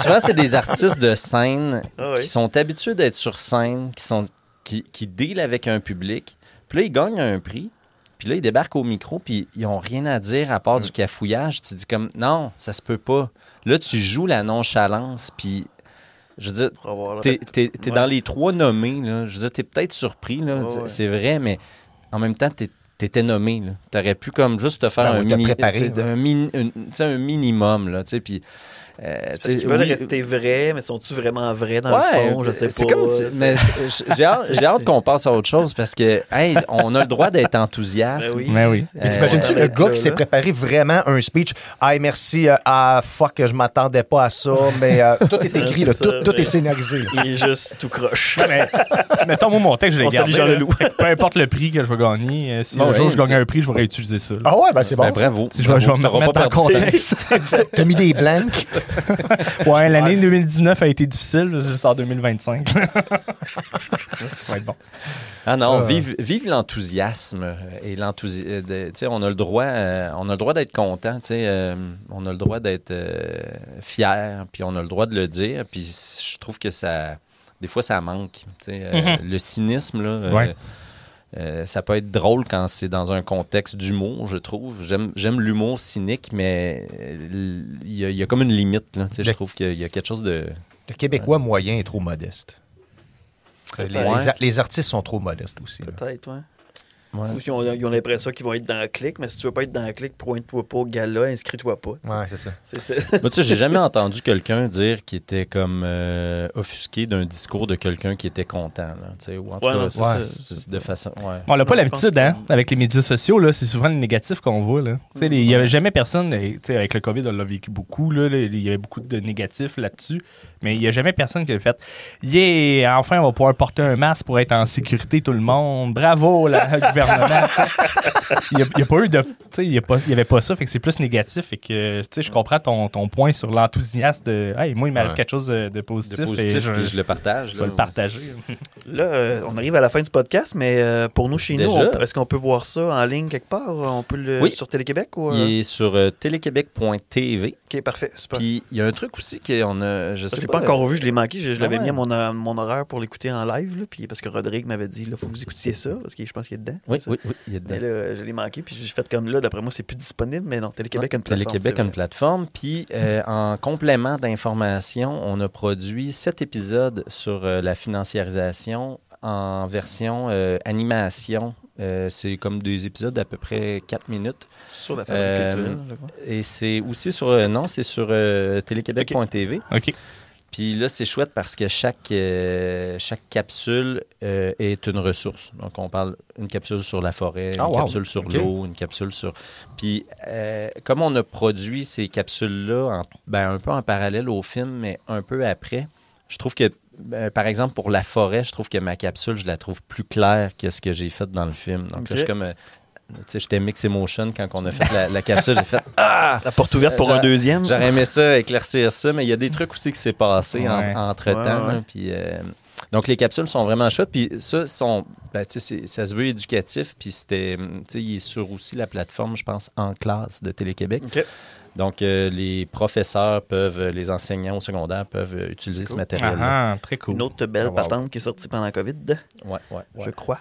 souvent, c'est des artistes de scène Ah, oui. qui sont habitués d'être sur scène, qui sont qui, qui dealent avec un public. Puis là, ils gagnent un prix. Puis là, ils débarquent au micro, puis ils ont rien à dire à part du cafouillage. Tu dis comme, non, ça se peut pas. Là, tu joues la nonchalance, puis je veux dire, t'es, Ouais. dans les trois nommés, là. Je veux dire, t'es peut-être surpris, là. Ouais. C'est vrai, mais en même temps, t'es- t'étais nommé, là. T'aurais pu comme juste te faire Ben un, mini, préparé, tu ouais. tu minimum, là, tu puis... euh, tu Parce qu'ils veulent oui, rester vrais, mais sont-tu vraiment vrais dans Ouais, le fond? Je sais pas. c'est comme si- mais j'ai hâte, j'ai hâte qu'on passe à autre chose parce que, hey, on a le droit d'être enthousiaste. Ben oui. Mais oui. C'est- Mais t'imagines-tu le gars là, qui s'est préparé vraiment un speech? Hey, merci, euh, ah, fuck, je m'attendais pas à ça, mais euh, tout est écrit, C'est là, ça, tout, tout mais- est scénarisé. Il est juste tout croche. Mais, mettons, moi, mon texte, je l'ai gardé. Jean. Leloup. Peu importe le prix que je vais gagner, euh, si Bon, un jour je gagne un prix, je vais réutiliser ça. là. Ah ouais, ben c'est bon. Ben, bravo. Je vais, me remettre pas dans le perdu. contexte. T'as mis des blancs. Ouais, l'année 2019 a été difficile, parce que je sors en 2025. Ça va être bon. Ah non, Euh. vive, vive l'enthousiasme et l'enthousiasme. Tu sais, on a le droit, euh, on a le droit d'être content. Tu sais, euh, on a le droit d'être euh, fier, puis on a le droit de le dire. Puis je trouve que ça, des fois, ça manque. Tu sais, euh, Le cynisme là. euh, Ouais. Euh, ça peut être drôle quand c'est dans un contexte d'humour, je trouve. J'aime, l'humour cynique, mais euh, il y, a- il y a comme une limite. Là. Je trouve qu'il y a quelque chose de... Le Québécois moyen est trop modeste. Les, les artistes sont trop modestes aussi. Peut-être, ouais. Ouais. Ou ils ont, ils ont l'impression qu'ils vont être dans le clic, mais si tu veux pas être dans le clic, pointe-toi pas au gala, inscris-toi pas. Ouais, c'est ça. C'est- c'est- Moi, tu sais, j'ai jamais entendu quelqu'un dire qu'il était comme euh, offusqué d'un discours de quelqu'un qui était content. Là, tu sais, ou en tout Ouais, cas, non, c'est c'est- ça. c'est de façon. Ouais. On n'a pas l'habitude, hein, que- avec les médias sociaux, là, c'est souvent le négatif qu'on voit. là. Tu sais, les- Il n'y avait jamais personne, tu sais, avec le COVID, on l'a vécu beaucoup, il y avait beaucoup de négatifs là-dessus, mais il n'y a jamais personne qui a fait « Yeah, enfin, on va pouvoir porter un masque pour être en sécurité, tout le monde. Bravo, là, le gouvernement. » tu sais. Il n'y a, il y a pas eu de... tu sais, Il n'y avait pas ça, fait que c'est plus négatif. Et que, tu sais, je comprends ton, ton point sur l'enthousiasme de « Hey, moi, il m'arrive Ouais. quelque chose de, de positif. De et je, puis je le partage. je vais le partager. Là, euh, on arrive à la fin du podcast, mais euh, pour nous, chez nous, Déjà? est-ce qu'on peut voir ça en ligne quelque part? On peut le Oui. sur Télé-Québec? Ou, euh? Il est sur euh, téléquébec.tv. Ok, parfait. super. Puis il y a un truc aussi qu'on a. Je sais l'ai pas. encore vu, je l'ai manqué. Je, je Ah l'avais ouais. mis à mon, euh, mon horaire pour l'écouter en live, là, puis parce que Rodrigue m'avait dit, il faut que vous écoutiez ça, parce que je pense qu'il est dedans. Oui, oui, oui, il est dedans. Mais là, je l'ai manqué, puis j'ai fait comme là, d'après moi, c'est plus disponible, mais non, Télé-Québec a une plateforme. Télé-Québec a une plateforme. Puis, euh, en complément d'information, on a produit sept épisodes sur euh, la financiarisation en version euh, animation. Euh, c'est comme des épisodes d'à peu près 4 minutes. Sur la fabrique Euh, culturelle, je crois. Et c'est aussi sur... euh, non, c'est sur euh, téléquébec.tv. OK. Puis là, c'est chouette parce que chaque, euh, chaque capsule euh, est une ressource. Donc, on parle une capsule sur la forêt, une Ah, wow. capsule sur l'eau, une capsule sur... Puis, euh, comme on a produit ces capsules-là en- ben, un peu en parallèle au film, mais un peu après, je trouve que, ben, par exemple, pour la forêt, je trouve que ma capsule, je la trouve plus claire que ce que j'ai fait dans le film. Donc là, je suis comme... euh, tu sais, j'étais mix emotion quand on a fait la, la capsule. J'ai fait Ah! La porte ouverte pour Euh, un deuxième? J'aurais aimé ça, éclaircir ça, mais il y a des trucs aussi qui s'est passé en- Ouais. entre-temps. Ouais, ouais. là, puis, euh, donc, les capsules sont vraiment chouettes. Puis ça, sont, ben, tu sais, c'est- ça se veut éducatif. Puis c'était, tu sais, il est sur aussi la plateforme, je pense, en classe de Télé-Québec. OK. Donc, euh, les professeurs peuvent, les enseignants au secondaire peuvent euh, utiliser ce matériel-là. Ah, très cool. Une autre belle Ah, wow. patente qui est sortie pendant la COVID, Ouais, ouais, ouais. je crois.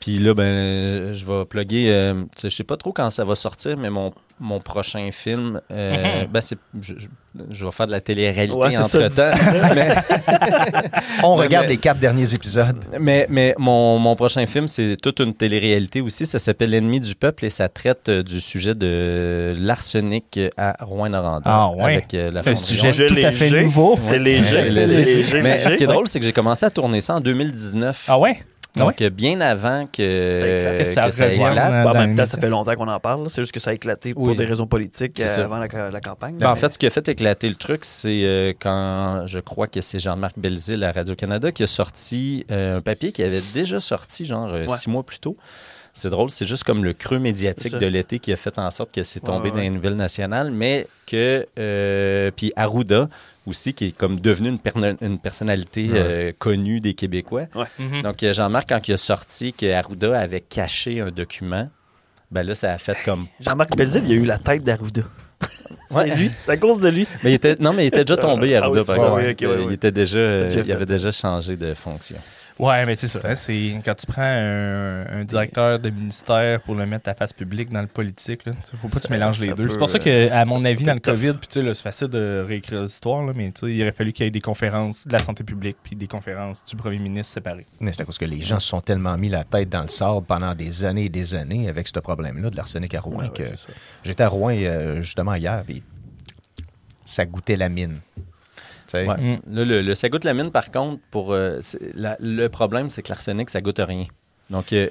Puis là, ben, je vais plugger. euh, je sais pas trop quand ça va sortir, mais mon, mon prochain film, euh, Mhm. ben, c'est, je, je- je vais faire de la télé-réalité Ouais, entre-temps. mais, On regarde mais- les quatre derniers épisodes. mais, mais mon, mon prochain film, c'est toute une télé-réalité aussi. Ça s'appelle L'ennemi du peuple et ça traite euh, du sujet de l'arsenic à Rouen-Noranda. Ah, ouais. Avec euh, la un sujet Rouen. tout à fait nouveau. C'est léger. C'est c'est léger. léger, Mais léger. ce qui est drôle, c'est que j'ai commencé à tourner ça en 2019. Ah ouais? Donc, euh, bien avant que Ça éclate. Que ça que ça éclate. Euh, Bah, en même temps, ça fait longtemps qu'on en parle. C'est juste que ça a éclaté pour Oui. des raisons politiques euh, avant la, la campagne. Ben, en fait, ce qui a fait éclater le truc, c'est euh, quand je crois que c'est Jean-Marc Belzile à Radio-Canada qui a sorti euh, un papier qui avait déjà sorti, genre euh, Ouais. six mois plus tôt. C'est drôle, c'est juste comme le creux médiatique de l'été qui a fait en sorte que c'est tombé Ouais, dans ouais. les nouvelles nationales, mais que. euh, puis Arruda aussi, qui est comme devenu une, une personnalité Ouais. euh, connue des Québécois. Mhm. Donc, euh, Jean-Marc, quand il a sorti que Arruda avait caché un document, ben là, ça a fait comme. Jean-Marc Belzile, il a eu la tête d'Arruda. Ouais. c'est lui. C'est à cause de lui. Mais il était, non, mais il était déjà tombé, Ah Arruda, oui, par exemple. oui, oui, il était déjà, euh, déjà il avait déjà changé de fonction. Ouais, mais c'est ça. hein, c'est quand tu prends un, un directeur de ministère pour le mettre à face publique dans le politique, là, faut pas que tu mélanges les deux. C'est pour ça euh, que, à mon avis, dans le tough. COVID, puis tu sais, c'est facile de réécrire l'histoire, mais tu sais, il aurait fallu qu'il y ait des conférences de la santé publique puis des conférences du premier ministre séparées. Mais c'est à cause que les gens se sont tellement mis la tête dans le sable pendant des années et des années avec ce problème-là de l'arsenic à Rouen Ouais, que j'étais à Rouen euh, justement hier puis ça goûtait la mine. Ouais. Mm. Là, le, le- ça goûte la mine, par contre, pour euh, la- le problème, c'est que l'arsenic, ça goûte rien. Donc, euh,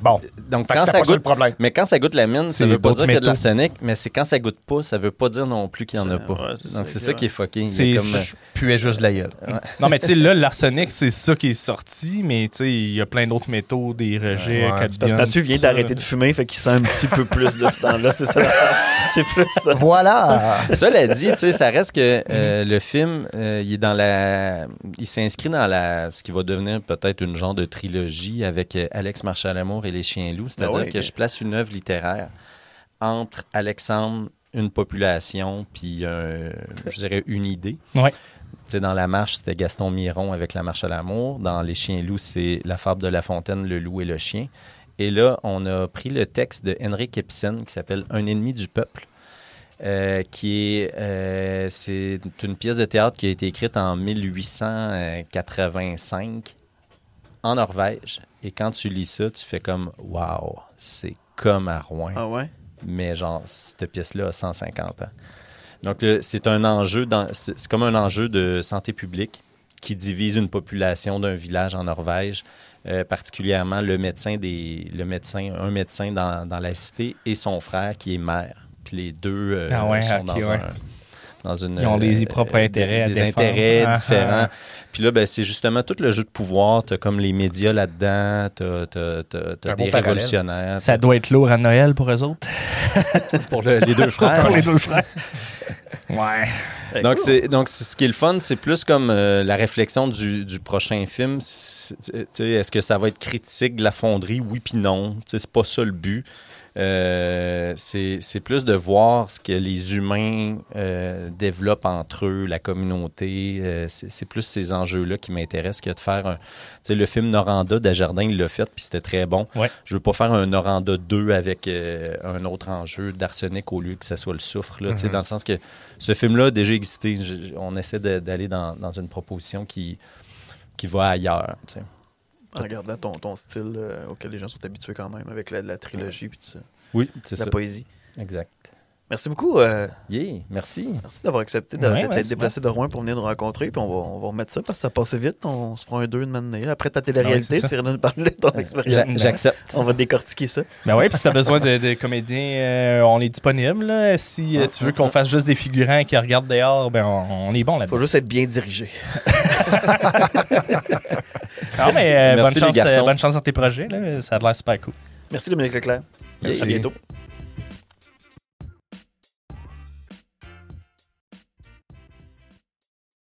Bon, donc quand ça pas ça le problème. mais quand ça goûte la mine, ça veut pas dire qu'il y a de l'arsenic, mais c'est quand ça goûte pas, ça veut pas dire non plus qu'il y en a pas. ouais, donc, c'est ça qui est fucké. Il y a C'est- comme, Je puais juste de la gueule. Non, mais tu sais, là, l'arsenic, c'est ça qui est sorti, mais tu sais, il y a plein d'autres métaux, des rejets, Ouais. cadmium, Parce que Mathieu vient d'arrêter de fumer, fait qu'il sent un petit peu plus de ce temps-là. C'est ça. C'est plus ça. Voilà! Cela dit, tu sais, ça reste que euh, le film, euh, il est dans la, il s'inscrit dans la, ce qui va devenir peut-être une genre de trilogie avec euh, Alex Marchal-Amour et les Chiens Loups, c'est-à-dire Ah ouais, que je place une œuvre littéraire entre Alexandre, une population, puis euh, je dirais une idée. Ouais. Tu sais, dans La Marche, c'était Gaston Miron avec La Marche à l'amour. Dans Les Chiens Loups, c'est La fable de La Fontaine, Le loup et le chien. Et là, on a pris le texte de Henrik Ibsen qui s'appelle Un ennemi du peuple. euh, qui est euh, c'est une pièce de théâtre qui a été écrite en 1885 en Norvège. Et quand tu lis ça, tu fais comme Waouh, c'est comme à Rouen. Ah ouais? Mais genre, cette pièce-là a 150 ans. Donc, c'est un enjeu, dans- c'est comme un enjeu de santé publique qui divise une population d'un village en Norvège, euh, particulièrement le médecin, des, le médecin, un médecin dans, dans la cité et son frère qui est maire. Puis les deux euh, Ah ouais, sont dans, ouais. un- dans une... Ils ont des euh, propres intérêts à Des intérêts Ah, différents. ah. Puis là, ben, c'est justement tout le jeu de pouvoir. T'as comme les médias là-dedans, t'as, t'as, des révolutionnaires. Ça doit être lourd à Noël pour eux autres. pour le- les deux frères. pour les deux frères. Ouais. Ben, Donc, cool. c'est, donc c'est- ce qui est le fun, c'est plus comme euh, la réflexion du, du prochain film. C'est- tu sais, est-ce que ça va être critique de la fonderie? Oui, puis non. Tu sais, C'est pas ça le but. Euh, c'est, plus de voir ce que les humains euh, développent entre eux, la communauté. Euh, c'est, plus ces enjeux-là qui m'intéressent que de faire un. Tu sais, le film Noranda d'Ajardin, il l'a fait, puis c'était très bon. Ouais. Je veux pas faire un Noranda 2 avec un autre enjeu d'arsenic au lieu que ce soit le soufre. Là, Mhm. Dans le sens que ce film-là a déjà existé. Je- on essaie d'aller dans, dans une proposition qui, qui va ailleurs. En regardant ton, ton style euh, auquel les gens sont habitués quand même, avec la, la trilogie puis tout ça, Oui, c'est la ça. poésie. Exact. Merci beaucoup. euh, Yeah, merci. merci d'avoir accepté de- Ouais, déplacé de Rouen pour venir nous rencontrer. Puis on va, on va remettre ça parce que ça passait vite. On se fera un deux de maintenant. Après ta télé-réalité, Ouais, tu viens nous parler de ton expérience. J'accepte. On va décortiquer ça. Ben ouais, puis si t'as besoin de, de comédiens, euh, on est disponible. là. Si euh, tu veux qu'on fasse juste des figurants qui regardent dehors, ben on, on est bon Il là-dedans. faut juste être bien dirigé. Mais, Merci, bonne, chance, euh, bonne chance dans tes projets. Là. Ça a l'air super cool. Merci Dominique Leclerc. Merci. À bientôt.